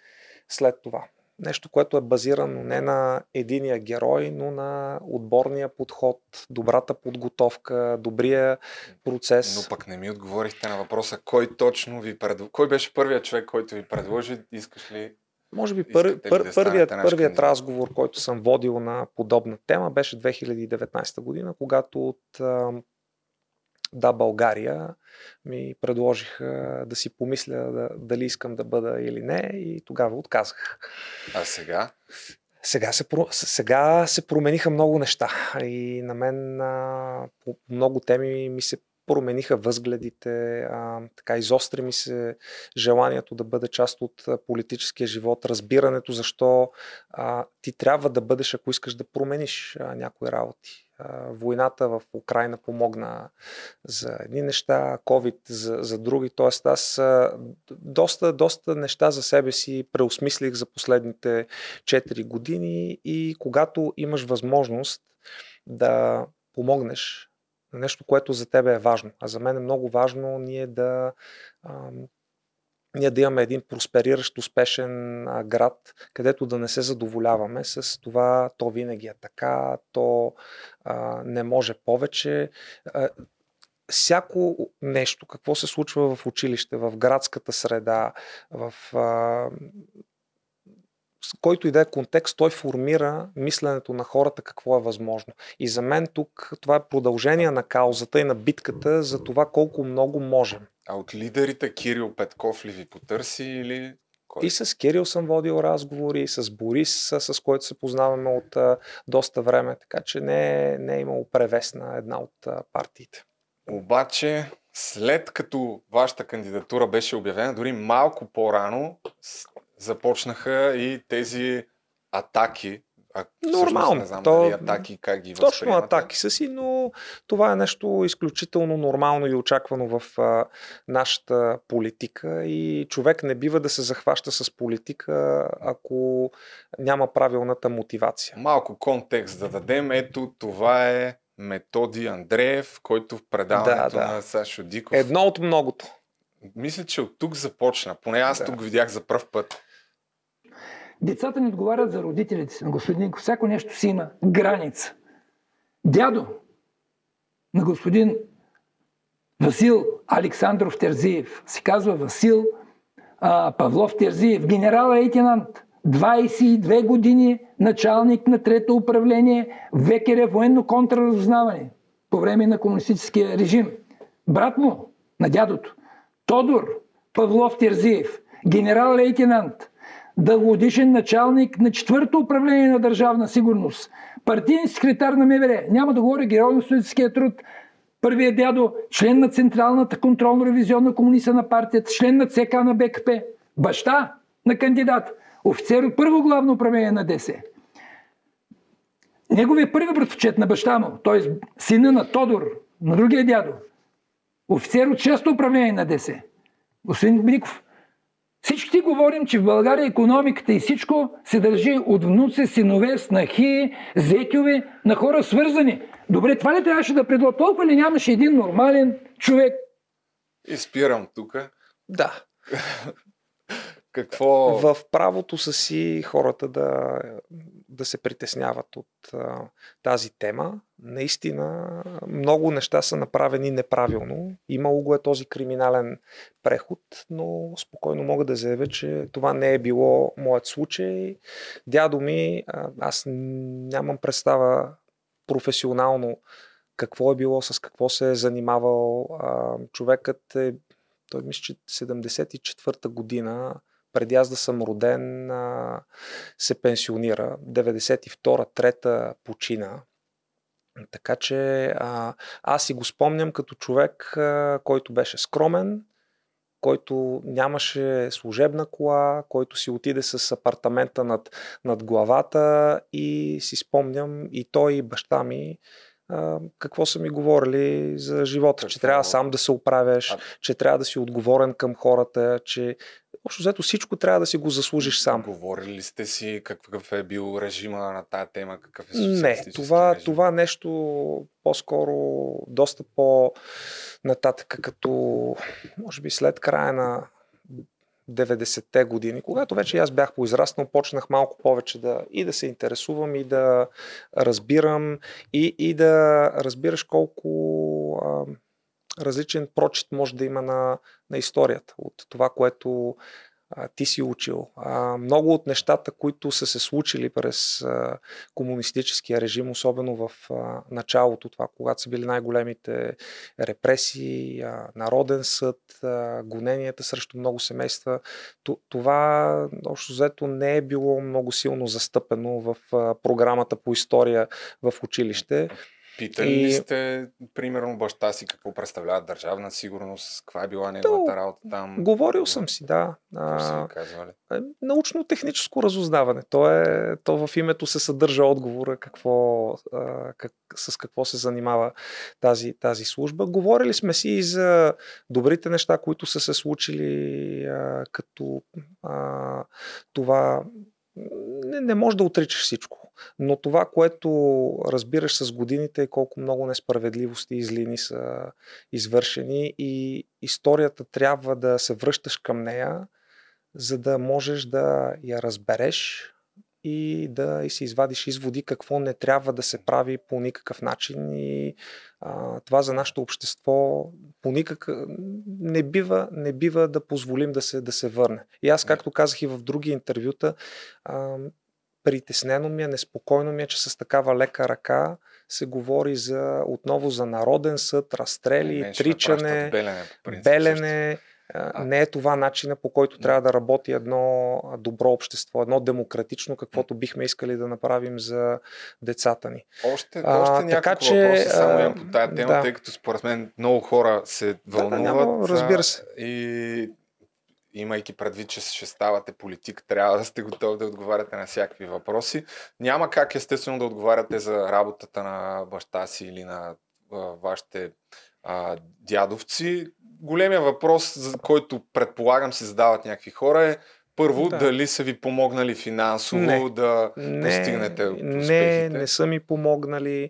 след това. Нещо, което е базирано не на единия герой, но на отборния подход, добрата подготовка, добрия процес. Но пък не ми отговорихте на въпроса, кой точно ви предложи, кой беше първият човек, който ви предложи, искаш ли? Може би пър, пър, да първият, първият разговор, който съм водил на подобна тема, беше 2019 година, когато от да, България ми предложиха да си помисля да, дали искам да бъда или не и тогава отказах. А сега? Сега се, сега се промениха много неща и на мен а, по много теми ми се промениха възгледите, а, така изостри ми се желанието да бъде част от политическия живот, разбирането защо а, ти трябва да бъдеш, ако искаш да промениш а, някои работи. Войната в Украина помогна за едни неща, COVID за, за други. Тоест аз доста, доста неща за себе си преосмислих за последните 4 години и когато имаш възможност да помогнеш на нещо, което за тебе е важно. А за мен е много важно ние да, а, ние да имаме един проспериращ, успешен а, град, където да не се задоволяваме с това, то винаги е така, то а, не може повече. А, всяко нещо, какво се случва в училище, в градската среда, в а, който и да е контекст, той формира мисленето на хората какво е възможно. И за мен тук това е продължение на каузата и на битката за това колко много можем. А от лидерите Кирил Петков ли ви потърси или кой? И с Кирил съм водил разговори, и с Борис, с който се познаваме от а, доста време, така че не, е, не е имало превес на една от а, партиите. Обаче, след като вашата кандидатура беше обявена, дори малко по-рано, започнаха и тези атаки. А, Нормално. Не знам То, дали атаки, как ги Точно атаки са си, но това е нещо изключително нормално и очаквано в а, нашата политика и човек не бива да се захваща с политика, ако няма правилната мотивация. Малко контекст да дадем. Ето това е Методи Андреев, който в предаването да, да. на Сашо Диков. Едно от многото. Мисля, че от тук започна. Поне аз да. тук видях за първ път. Децата не отговарят за родителите си на господин Всяко нещо си има граница. Дядо на господин Васил Александров Терзиев, се казва Васил а, Павлов Терзиев, генерал-лейтенант, 22 години началник на трето управление ВКР военно контраразузнаване по време на комунистическия режим. Брат му на дядото, Тодор Павлов Терзиев, генерал-лейтенант, дългогодишен началник на четвърто управление на държавна сигурност, партиен секретар на МВР, няма да говоря герой на студентския труд, първият дядо, член на Централната контролно-ревизионна комисия на партията, член на ЦК на БКП, баща на кандидат, офицер от първо главно управление на ДС. неговия първи братовчет на баща му, т.е. сина на Тодор, на другия дядо, офицер от 6-то управление на ДС, господин Бников, всички говорим, че в България економиката и всичко се държи от внуци, синове, снахи, зетюве, на хора свързани. Добре, това ли трябваше да предло? Толкова ли нямаше един нормален човек? И спирам тук. Да. Какво... В правото са си хората да, да се притесняват от а, тази тема. Наистина много неща са направени неправилно. Имало го е този криминален преход, но спокойно мога да заявя, че това не е било моят случай. Дядо ми, аз нямам представа професионално какво е било, с какво се е занимавал. Човекът е, той мисля, че 74-та година преди аз да съм роден, се пенсионира. 92-3 почина. Така че а, аз си го спомням като човек, а, който беше скромен, който нямаше служебна кола, който си отиде с апартамента над, над главата и си спомням и той и баща ми а, какво са ми говорили за живота, какво? че трябва сам да се оправяш, а... че трябва да си отговорен към хората, че общо взето всичко трябва да си го заслужиш сам. Говорили сте си какъв е бил режима на тая тема, какъв е Не, това, режим? това нещо по-скоро доста по-нататък, като може би след края на 90-те години, когато вече аз бях поизраснал, почнах малко повече да и да се интересувам и да разбирам и, и да разбираш колко а, различен прочит може да има на, на историята от това, което ти си учил. Много от нещата, които са се случили през комунистическия режим, особено в началото, това, когато са били най-големите репресии, народен съд, гоненията срещу много семейства, това общо взето не е било много силно застъпено в програмата по история в училище. Питали и... ли сте, примерно, баща си какво представлява държавна сигурност, каква е била неговата То, работа там? Говорил съм си, да. А, е, научно-техническо разузнаване. То, е, то в името се съдържа отговора какво, а, как, с какво се занимава тази, тази служба. Говорили сме си и за добрите неща, които са се случили, а, като а, това не, не може да отричаш всичко. Но това, което разбираш с годините е колко много несправедливости и злини са извършени и историята трябва да се връщаш към нея, за да можеш да я разбереш и да и си извадиш изводи какво не трябва да се прави по никакъв начин и а, това за нашето общество по никакъв не бива, не бива да позволим да се, да се върне. И аз, както казах и в други интервюта, а, притеснено ми е, неспокойно ми е, че с такава лека ръка се говори за, отново за народен съд, разстрели, не, тричане, белене, принцип, белене. А. Не е това начина по който трябва да работи едно добро общество, едно демократично, каквото бихме искали да направим за децата ни. Още, а, още така, че, въпроси само имам по тази тема, да. тъй като според мен много хора се вълнуват. Да, няма, разбира се. И имайки предвид, че ще ставате политик, трябва да сте готови да отговаряте на всякакви въпроси. Няма как естествено да отговаряте за работата на баща си или на вашите а, дядовци. Големия въпрос, за който предполагам се задават някакви хора е първо, да. дали са ви помогнали финансово не. да не, постигнете успехите? Не, не са ми помогнали.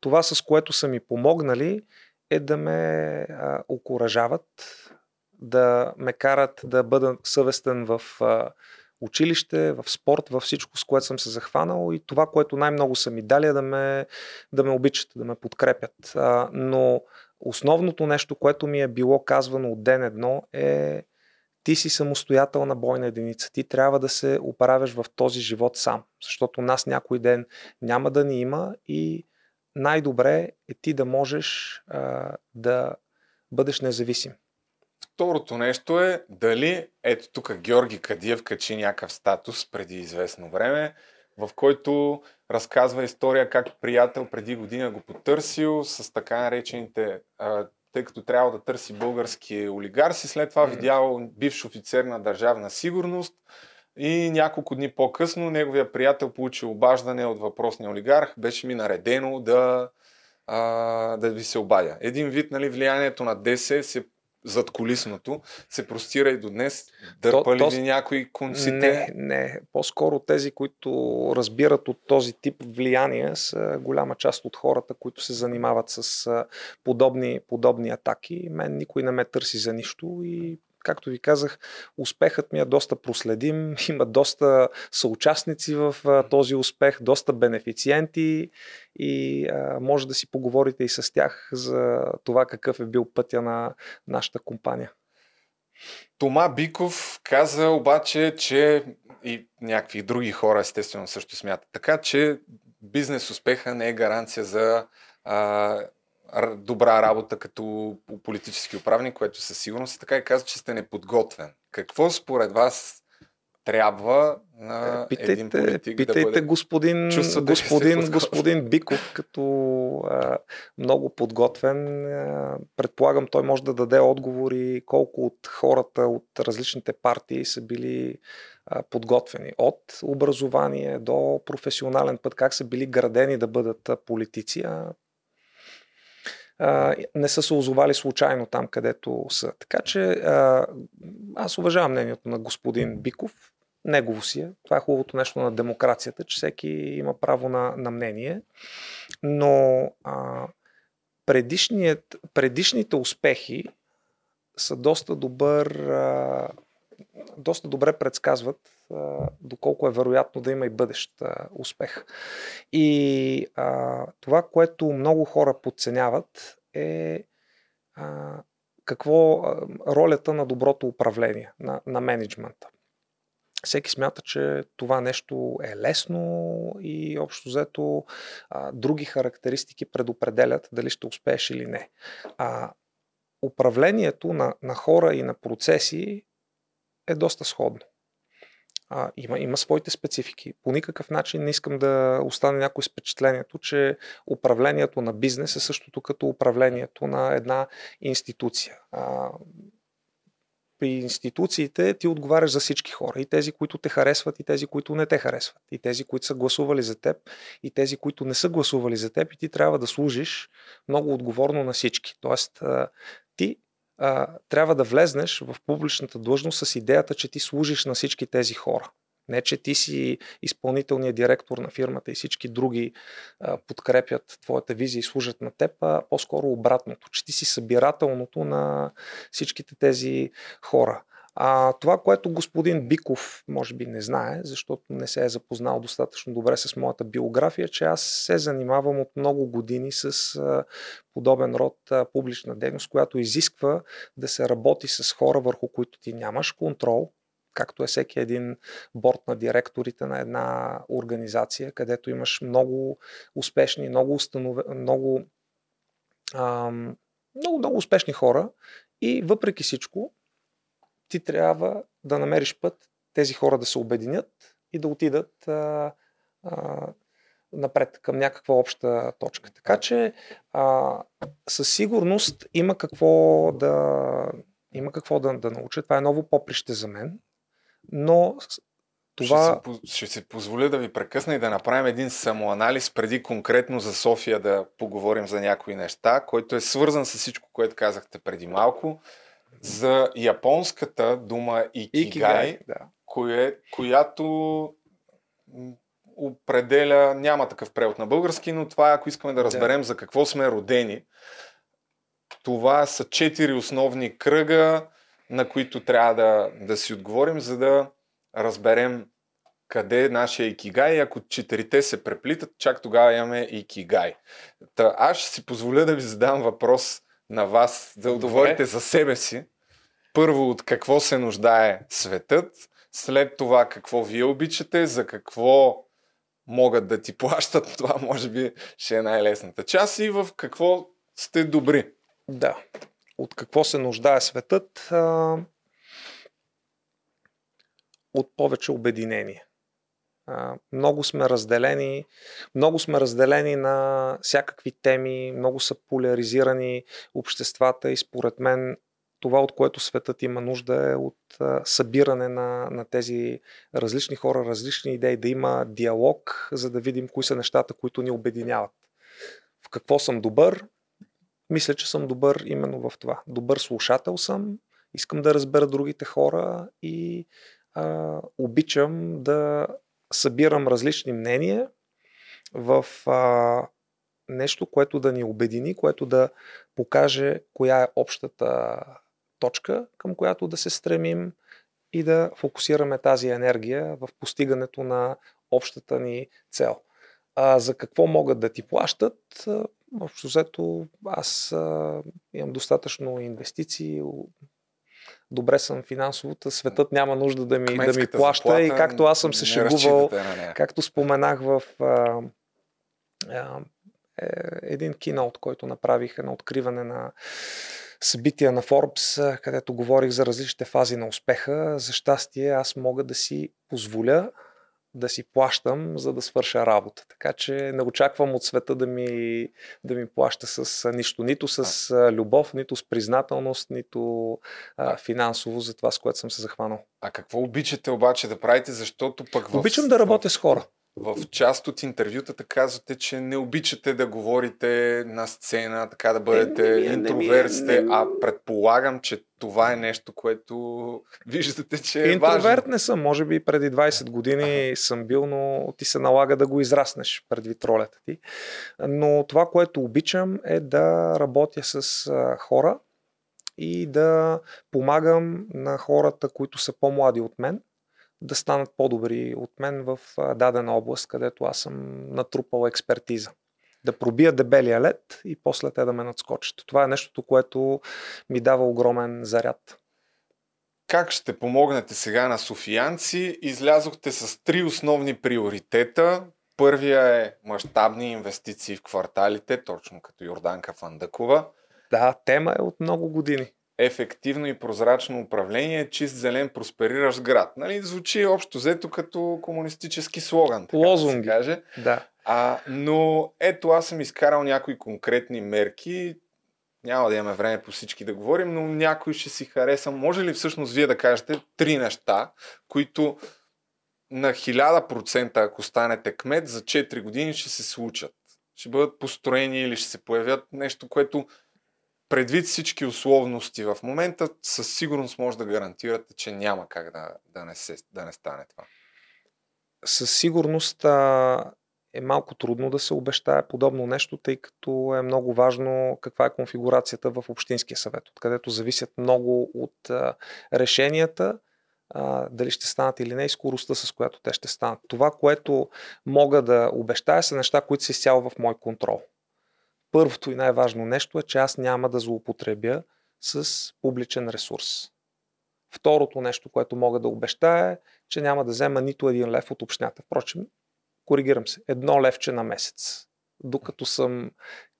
Това, с което са ми помогнали, е да ме а, окоръжават, да ме карат да бъда съвестен в а, училище, в спорт, във всичко, с което съм се захванал и това, което най-много са ми дали е да ме, да ме обичат, да ме подкрепят. А, но основното нещо, което ми е било казвано от ден едно е ти си самостоятелна бойна единица. Ти трябва да се оправяш в този живот сам, защото нас някой ден няма да ни има и най-добре е ти да можеш а, да бъдеш независим. Второто нещо е дали, ето тук Георги Кадиев качи някакъв статус преди известно време, в който разказва история как приятел преди година го потърсил с така наречените, а, тъй като трябва да търси български олигарси, след това видял бивш офицер на държавна сигурност, И няколко дни по-късно неговия приятел получи обаждане от въпросния олигарх. Беше ми наредено да, а, да ви се обадя. Един вид нали, влиянието на ДС се зад колисното се простира и до днес. Дърпали то, то, ли някои конците? Не, не. По-скоро тези, които разбират от този тип влияние, са голяма част от хората, които се занимават с подобни, подобни атаки. Мен никой не ме търси за нищо и както ви казах, успехът ми е доста проследим, има доста съучастници в а, този успех, доста бенефициенти и а, може да си поговорите и с тях за това какъв е бил пътя на нашата компания. Тома Биков каза обаче, че и някакви други хора естествено също смятат така, че бизнес успеха не е гаранция за а, добра работа като политически управник, което със сигурност така и казва, че сте неподготвен. Какво според вас трябва на питайте, един политик питайте да бъде... господин, господин, господин Биков, като а, много подготвен. А, предполагам, той може да даде отговори колко от хората от различните партии са били а, подготвени. От образование до професионален път, как са били градени да бъдат политици. А не са се озовали случайно там, където са. Така че аз уважавам мнението на господин Биков. Негово си е. Това е хубавото нещо на демокрацията, че всеки има право на, на мнение. Но а, предишните успехи са доста добър, а, доста добре предсказват доколко е вероятно да има и бъдещ успех. И а, това, което много хора подценяват е а, какво а, ролята на доброто управление, на, на менеджмента. Всеки смята, че това нещо е лесно и общо взето а, други характеристики предопределят дали ще успееш или не. А управлението на, на хора и на процеси е доста сходно а, има, има своите специфики. По никакъв начин не искам да остане някой с впечатлението, че управлението на бизнес е същото като управлението на една институция. А, при институциите ти отговаряш за всички хора. И тези, които те харесват, и тези, които не те харесват. И тези, които са гласували за теб, и тези, които не са гласували за теб. И ти трябва да служиш много отговорно на всички. Тоест, ти а, трябва да влезнеш в публичната длъжност с идеята, че ти служиш на всички тези хора. Не, че ти си изпълнителният директор на фирмата и всички други а, подкрепят твоята визия и служат на теб, а по-скоро обратното, че ти си събирателното на всичките тези хора. А това, което господин Биков може би не знае, защото не се е запознал достатъчно добре с моята биография, че аз се занимавам от много години с а, подобен род а, публична дейност, която изисква да се работи с хора, върху които ти нямаш контрол, както е всеки един борт на директорите на една организация, където имаш много успешни, много, установе, много, ам, много, много успешни хора. И въпреки всичко ти трябва да намериш път тези хора да се обединят и да отидат а, а, напред към някаква обща точка. Така че а, със сигурност има какво да, има какво да, да науча. Това е ново поприще за мен, но това... Ще, се позволя да ви прекъсна и да направим един самоанализ преди конкретно за София да поговорим за някои неща, който е свързан с всичко, което казахте преди малко за японската дума икигай, икигай да. кое, която определя, няма такъв превод на български, но това ако искаме да разберем да. за какво сме родени. Това са четири основни кръга, на които трябва да, да си отговорим, за да разберем къде е нашия икигай. Ако четирите се преплитат, чак тогава имаме икигай. Та, аз ще си позволя да ви задам въпрос на вас, да отговорите за себе си първо от какво се нуждае светът, след това какво вие обичате, за какво могат да ти плащат, това може би ще е най-лесната част и в какво сте добри. Да. От какво се нуждае светът? А... От повече обединение. Много сме разделени, много сме разделени на всякакви теми, много са поляризирани обществата и според мен това, от което светът има нужда е от събиране на, на тези различни хора, различни идеи, да има диалог, за да видим кои са нещата, които ни обединяват. В какво съм добър? Мисля, че съм добър именно в това. Добър слушател съм, искам да разбера другите хора и а, обичам да събирам различни мнения в а, нещо, което да ни обедини, което да покаже коя е общата точка, към която да се стремим и да фокусираме тази енергия в постигането на общата ни цел. А за какво могат да ти плащат? Общо взето, аз а, имам достатъчно инвестиции, добре съм финансовата, светът няма нужда да ми, да ми плаща заплата, и както аз съм се шегувал, както споменах в а, а, е, един кинаут, който направих на откриване на събития на Forbes, където говорих за различните фази на успеха. За щастие аз мога да си позволя да си плащам, за да свърша работа. Така че не очаквам от света да ми, да ми плаща с нищо. Нито с любов, нито с признателност, нито а, финансово за това, с което съм се захванал. А какво обичате обаче да правите, защото пък в... Обичам да работя с хора. В част от интервютата казвате, че не обичате да говорите на сцена, така да бъдете е, интроверт сте, а предполагам, че това е нещо, което виждате, че е Интроверт важно. не съм, може би преди 20 години ага. съм бил, но ти се налага да го израснеш предвид ролята ти. Но това, което обичам е да работя с хора и да помагам на хората, които са по-млади от мен – да станат по-добри от мен в дадена област, където аз съм натрупал експертиза. Да пробия дебелия лед и после те да ме надскочат. Това е нещото, което ми дава огромен заряд. Как ще помогнете сега на софиянци? Излязохте с три основни приоритета. Първия е мащабни инвестиции в кварталите, точно като Йорданка Фандакова. Да, тема е от много години ефективно и прозрачно управление, чист зелен проспериращ град. Нали, звучи общо взето като комунистически слоган. Така Лозунги. Да, каже. да. А, но ето аз съм изкарал някои конкретни мерки. Няма да имаме време по всички да говорим, но някой ще си хареса. Може ли всъщност вие да кажете три неща, които на 1000% ако станете кмет, за 4 години ще се случат? Ще бъдат построени или ще се появят нещо, което предвид всички условности в момента, със сигурност може да гарантирате, че няма как да, да, не, се, да не стане това. Със сигурност а, е малко трудно да се обещае подобно нещо, тъй като е много важно каква е конфигурацията в Общинския съвет, откъдето зависят много от а, решенията, а, дали ще станат или не и скоростта, с която те ще станат. Това, което мога да обещая, са неща, които са изцяло в мой контрол. Първото и най-важно нещо е, че аз няма да злоупотребя с публичен ресурс. Второто нещо, което мога да обещая е, че няма да взема нито един лев от общината. Впрочем, коригирам се, едно левче на месец. Докато съм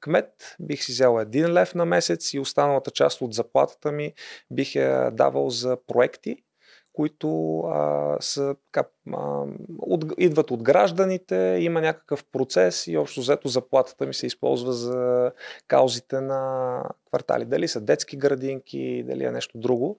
кмет, бих си взел един лев на месец и останалата част от заплатата ми бих я давал за проекти, които а, са, така, а, от, идват от гражданите, има някакъв процес и общо взето заплатата ми се използва за каузите на квартали. Дали са детски градинки, дали е нещо друго.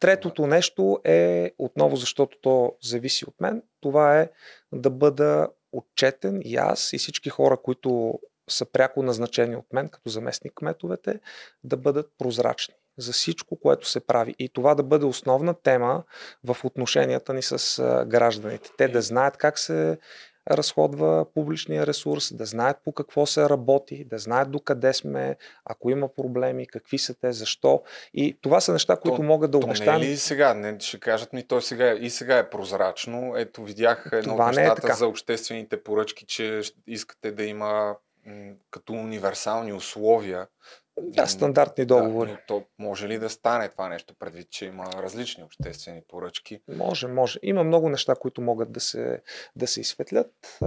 Третото нещо е, отново защото то зависи от мен, това е да бъда отчетен и аз и всички хора, които са пряко назначени от мен като заместник кметовете, да бъдат прозрачни за всичко, което се прави. И това да бъде основна тема в отношенията ни с гражданите. Те да знаят как се разходва публичния ресурс, да знаят по какво се работи, да знаят докъде сме, ако има проблеми, какви са те, защо. И това са неща, които то, могат да обещават. Не е ли сега? Не, ще кажат ми, той сега и сега е прозрачно. Ето, видях едно от е нещата е за обществените поръчки, че искате да има като универсални условия да, стандартни договори. Да, то може ли да стане това нещо, предвид, че има различни обществени поръчки? Може, може. Има много неща, които могат да се, да се изсветлят.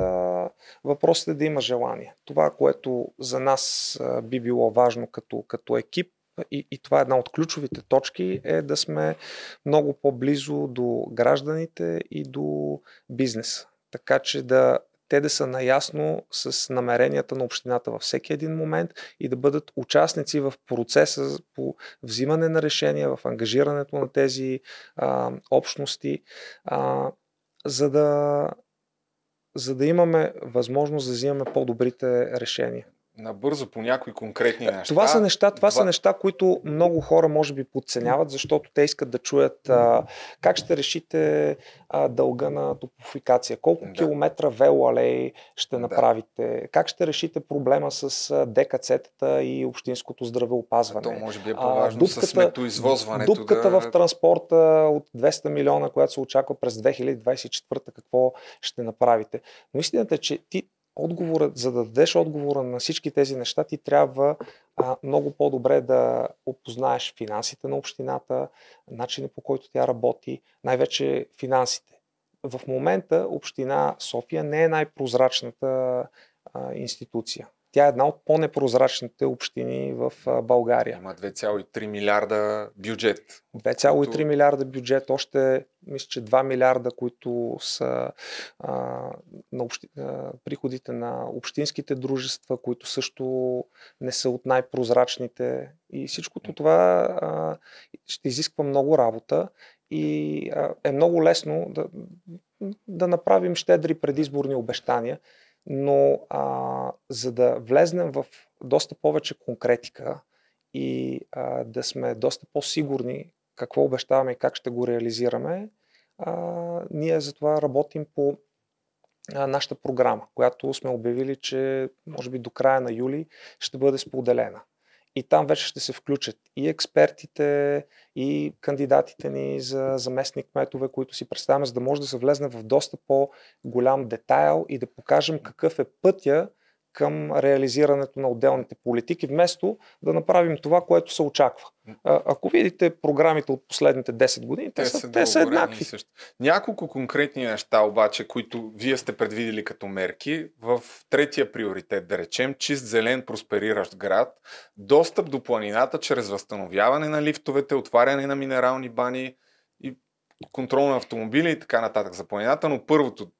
Въпросът е да има желание. Това, което за нас би било важно като, като екип, и, и това е една от ключовите точки, е да сме много по-близо до гражданите и до бизнеса. Така че да те да са наясно с намеренията на общината във всеки един момент и да бъдат участници в процеса по взимане на решения, в ангажирането на тези а, общности, а, за, да, за да имаме възможност да взимаме по-добрите решения набързо по някои конкретни неща. Това са неща, това са неща, които много хора може би подценяват, защото те искат да чуят а, как ще решите а, дълга на топофикация, колко да. километра велоалей ще направите, как ще решите проблема с ДКЦ-тата и общинското здравеопазване. То може би е по-важно а, дупката, с сметоизвозването. Дупката да... в транспорта от 200 милиона, която се очаква през 2024, какво ще направите. Но истината е, че ти отговорът, за да дадеш отговора на всички тези неща, ти трябва а, много по-добре да опознаеш финансите на общината, начина по който тя работи, най-вече финансите. В момента община София не е най-прозрачната а, институция. Тя е една от по-непрозрачните общини в България. Има 2,3 милиарда бюджет. 2,3 които... милиарда бюджет, още мисля, че 2 милиарда, които са а, на общи... а, приходите на общинските дружества, които също не са от най-прозрачните. И всичкото това а, ще изисква много работа и а, е много лесно да, да направим щедри предизборни обещания но а, за да влезнем в доста повече конкретика и а, да сме доста по-сигурни какво обещаваме и как ще го реализираме, а, ние затова работим по а, нашата програма, която сме обявили, че може би до края на юли ще бъде споделена. И там вече ще се включат и експертите, и кандидатите ни за заместник кметове, които си представяме, за да може да се влезне в доста по-голям детайл и да покажем какъв е пътя към реализирането на отделните политики, вместо да направим това, което се очаква. А, ако видите програмите от последните 10 години, те, те са, те са еднакви. Също. Няколко конкретни неща обаче, които вие сте предвидели като мерки, в третия приоритет, да речем, чист зелен проспериращ град, достъп до планината чрез възстановяване на лифтовете, отваряне на минерални бани и контрол на автомобили и така нататък за планината, но първото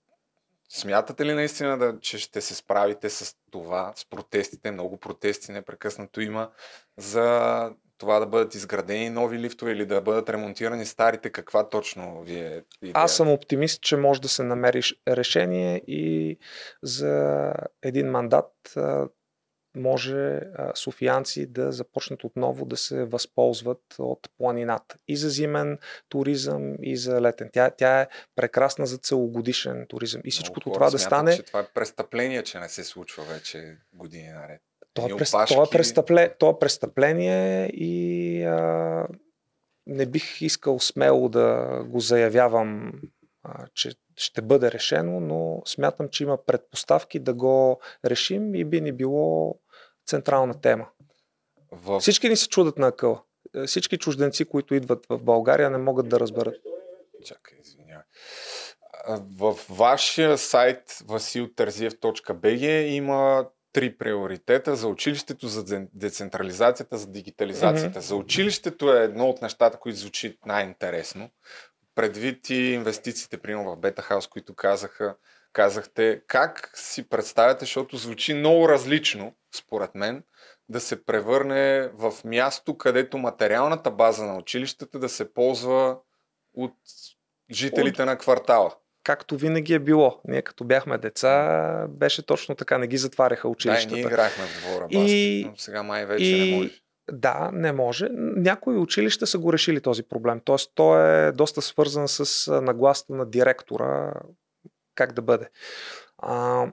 Смятате ли наистина, да, че ще се справите с това, с протестите? Много протести непрекъснато има за това да бъдат изградени нови лифтове или да бъдат ремонтирани старите. Каква точно ви е идея? Аз съм оптимист, че може да се намери решение и за един мандат може софиянци да започнат отново да се възползват от планината. И за зимен туризъм, и за летен. Тя, тя е прекрасна за целогодишен туризъм. И всичкото това да стане. Че това е престъпление, че не се случва вече години наред. То е, прес... то, е престъпле... то е престъпление и а, не бих искал смело да го заявявам, а, че ще бъде решено, но смятам, че има предпоставки да го решим и би ни било централна тема. В... Всички ни се чудат на акъла. Всички чужденци, които идват в България, не могат да разберат. Чакай, извинявай. В вашия сайт vasilterziev.bg има три приоритета за училището, за децентрализацията, за дигитализацията. Mm-hmm. За училището е едно от нещата, които звучи най-интересно предвид и инвестициите, примерно в Бета Хаус, които казаха, казахте, как си представяте, защото звучи много различно, според мен, да се превърне в място, където материалната база на училищата да се ползва от жителите от... на квартала. Както винаги е било. Ние като бяхме деца, беше точно така, не ги затваряха училищата. Да, ние играхме в двора баскет, и... но сега май вече и... не може. Да, не може. Някои училища са го решили този проблем. Тоест, то е доста свързан с нагласта на директора как да бъде. А,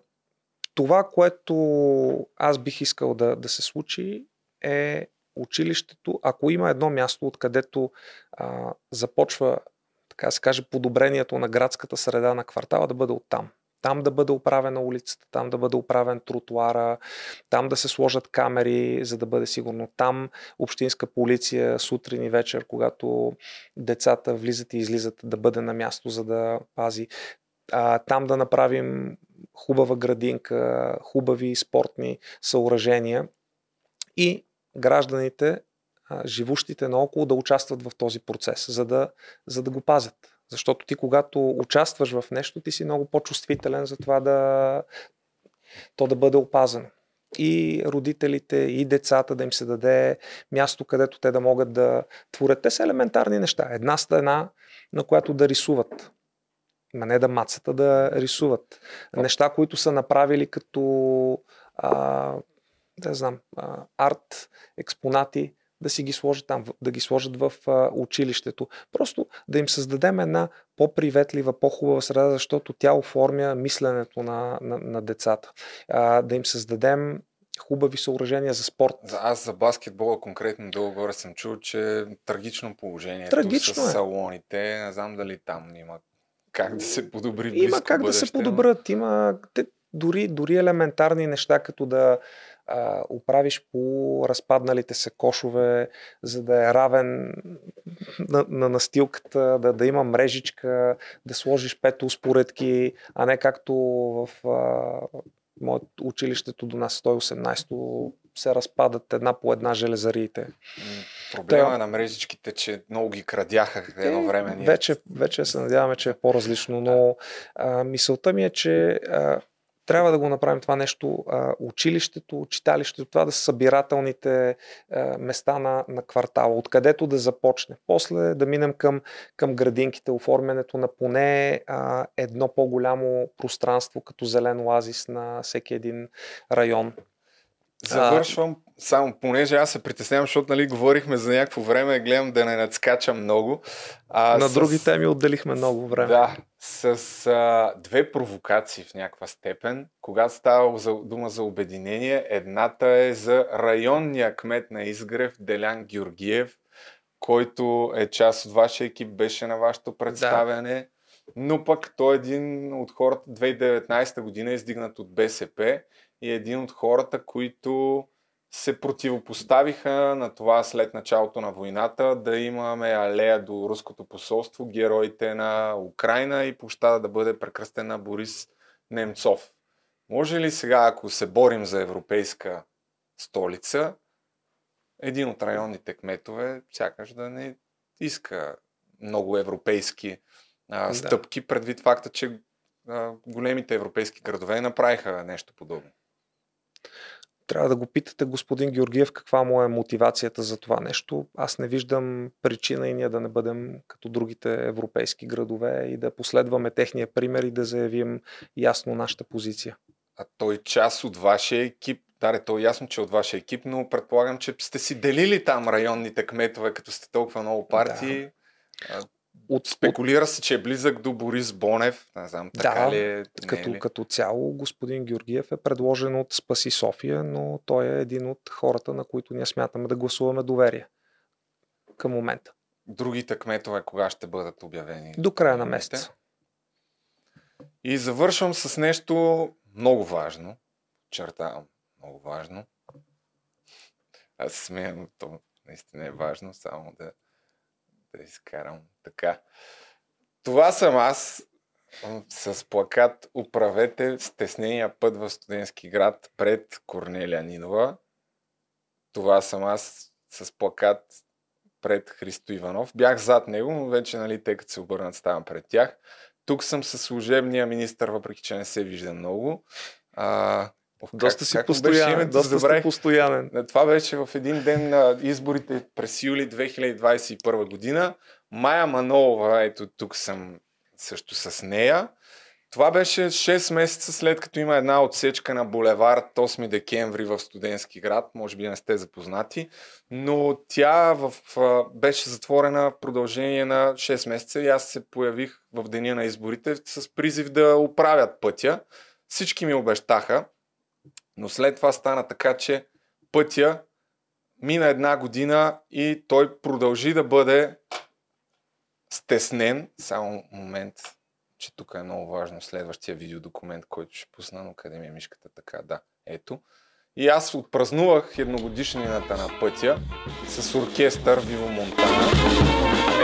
това, което аз бих искал да, да се случи е училището, ако има едно място, откъдето а, започва, така се каже, подобрението на градската среда на квартала, да бъде оттам там да бъде оправена улицата, там да бъде оправен тротуара, там да се сложат камери, за да бъде сигурно. Там общинска полиция сутрин и вечер, когато децата влизат и излизат, да бъде на място, за да пази. А, там да направим хубава градинка, хубави спортни съоръжения и гражданите, живущите наоколо, да участват в този процес, за да, за да го пазят Защото ти, когато участваш в нещо, ти си много по-чувствителен за това да то да бъде опазено. И родителите, и децата да им се даде място, където те да могат да творят. Те са елементарни неща. Една стена, на която да рисуват. Ма не да мацата, да рисуват. Неща, които са направили като а, да знам, а, арт, експонати, да си ги сложат там, да ги сложат в а, училището. Просто да им създадем една по-приветлива, по-хубава среда, защото тя оформя мисленето на, на, на децата. А, да им създадем хубави съоръжения за спорт. За, аз за баскетбола конкретно долу-горе съм чул, че трагично положение. Трагично с е. салоните. Не знам дали там има как да се подобри Има как бъдеще, да се подобрят. Има те, дори, дори елементарни неща, като да а, оправиш по разпадналите се кошове, за да е равен на, на настилката, да, да има мрежичка, да сложиш пет успоредки, а не както в а, моето училището до нас 118 се разпадат една по една железариите. Проблема Да. е на мрежичките, че много ги крадяха едно време. Ние... Вече, вече се надяваме, че е по-различно, но а, мисълта ми е, че а, трябва да го направим това нещо. А, училището, читалището, това да са събирателните а, места на, на квартала, откъдето да започне. После да минем към, към градинките, оформянето на поне а, едно по-голямо пространство, като зелен оазис на всеки един район. Завършвам само, понеже аз се притеснявам, защото нали, говорихме за някакво време, гледам да не надскачам много. А, на с- други теми отделихме много време. Да, с а, две провокации в някаква степен. Когато става за, дума за обединение, едната е за районния кмет на Изгрев, Делян Георгиев, който е част от вашия екип, беше на вашето представяне. Но пък той е един от хората, 2019 година, издигнат от БСП и е един от хората, които се противопоставиха на това след началото на войната да имаме алея до руското посолство, героите на Украина и площада да бъде прекръстена на Борис Немцов. Може ли сега, ако се борим за европейска столица, един от районните кметове сякаш да не иска много европейски а, Да. стъпки, предвид факта, че а, големите европейски градове направиха нещо подобно. Трябва да го питате господин Георгиев каква му е мотивацията за това нещо. Аз не виждам причина и ние да не бъдем като другите европейски градове и да последваме техния пример и да заявим ясно нашата позиция. А той част от вашия екип. Да, то е ясно, че е от вашия екип, но предполагам, че сте си делили там районните кметове, като сте толкова много партии. Да. От, Спекулира се, че е близък до Борис Бонев. Не знам, така Да, ли е? е като, ли? като цяло господин Георгиев е предложен от Спаси София, но той е един от хората, на които ние смятаме да гласуваме доверие към момента. Другите кметове кога ще бъдат обявени? До края на месеца. И завършвам с нещо много важно. Чертавам, много важно. Аз смея, но то наистина е важно, само да, да изкарам така. Това съм аз с плакат Управете стеснения път в студентски град пред Корнелия Нинова. Това съм аз с плакат пред Христо Иванов. Бях зад него, но вече, нали, тъй като се обърнат, ставам пред тях. Тук съм със служебния министр, въпреки че не се вижда много. А, ох, Доста си беше постоянен. името? Доста Забравих. постоянен. Не, Това беше в един ден на изборите през юли 2021 година. Майя Манолова, ето тук съм също с нея. Това беше 6 месеца след като има една отсечка на булевард 8 декември в студентски град. Може би не сте запознати. Но тя в, беше затворена в продължение на 6 месеца и аз се появих в деня на изборите с призив да оправят пътя. Всички ми обещаха, но след това стана така, че пътя мина една година и той продължи да бъде стеснен. Само момент, че тук е много важно следващия видеодокумент, който ще пусна, но къде ми е мишката така, да, ето. И аз отпразнувах едногодишнината на пътя с оркестър Виво Монтана.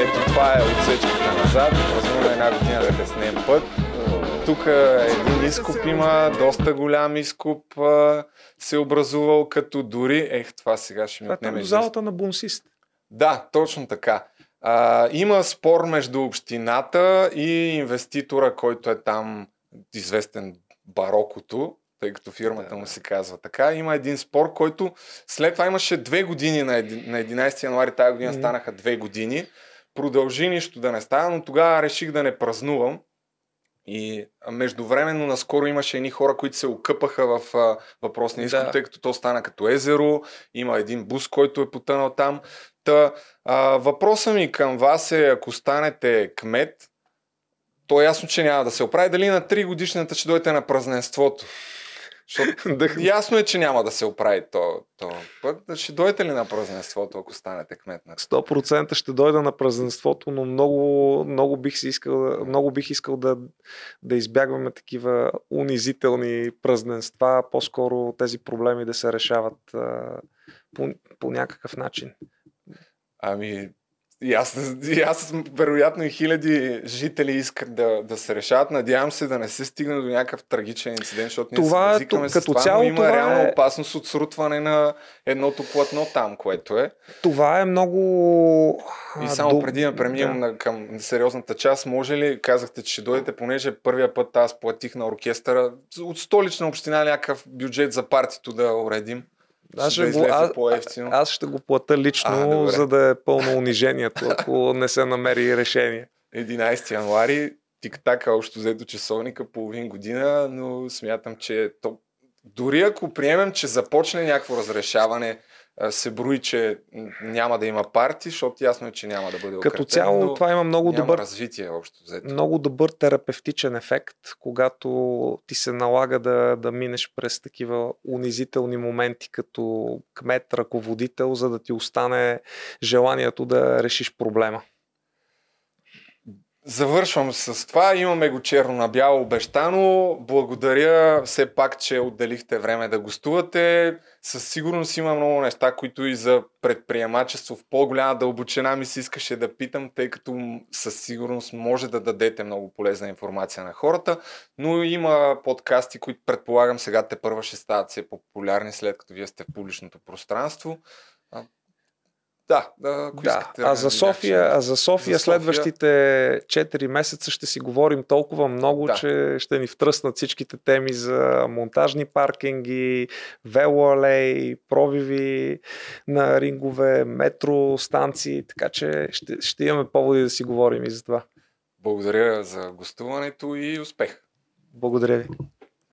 Ето това е отсечката назад. Празнуваме една година да теснем път. Тук един изкуп има, доста голям изкуп а, се е образувал, като дори... Ех, това сега ще ми Това е отнеме известно. залата на бунсист. Да, точно така. А, има спор между общината и инвеститора, който е там известен Барокото, тъй като фирмата му се казва така. Има един спор, който след това имаше две години на 11 януари тази година станаха две години. Продължи нищо да не става, но тогава реших да не празнувам. И междувременно наскоро имаше едни хора, които се окъпаха в а, въпросния изход, да. тъй като то стана като езеро. Има един бус, който е потънал там. Та, а, въпросът ми към вас е, ако станете кмет, то е ясно, че няма да се оправи. Дали на 3 годишната ще дойдете на празненството? Защото ясно е, че няма да се оправи то, то път. Ще дойдете ли на празненството, ако станете кмет на 100% ще дойда на празненството, но много, много бих си искал, много бих искал да, да избягваме такива унизителни празненства, по-скоро тези проблеми да се решават а, по, по някакъв начин. Ами, и аз, и аз, вероятно и хиляди жители искат да, да се решават. Надявам се да не се стигне до някакъв трагичен инцидент, защото ние това, се като с това, цяло, но има това реална е... опасност от срутване на едното платно там, което е. Това е много... И само Доб... преди да преминем да. към сериозната част, може ли, казахте, че ще дойдете, понеже първия път аз платих на оркестъра от столична община някакъв бюджет за партито да уредим. Аз ще, го, аз, аз ще го плата лично, а, за да е пълно унижението, ако не се намери решение. 11 януари, тик-така, общо взето часовника, половин година, но смятам, че то... дори ако приемем, че започне някакво разрешаване, се брои, че няма да има парти, защото ясно е, че няма да бъде Като цяло това има много добър развитие общо взето. Много добър терапевтичен ефект, когато ти се налага да, да минеш през такива унизителни моменти като кмет, ръководител, за да ти остане желанието да решиш проблема. Завършвам с това. Имаме го черно на бяло обещано. Благодаря все пак, че отделихте време да гостувате. Със сигурност има много неща, които и за предприемачество в по-голяма дълбочина ми се искаше да питам, тъй като със сигурност може да дадете много полезна информация на хората. Но има подкасти, които предполагам сега те първа ще стават все популярни, след като вие сте в публичното пространство. Да, да, ако да. Искате, а, за София, а за София за следващите 4 месеца ще си говорим толкова много, да. че ще ни втръснат всичките теми за монтажни паркинги, велоалей, пробиви на рингове, метро, станции, така че ще, ще имаме поводи да си говорим и за това. Благодаря за гостуването и успех! Благодаря ви!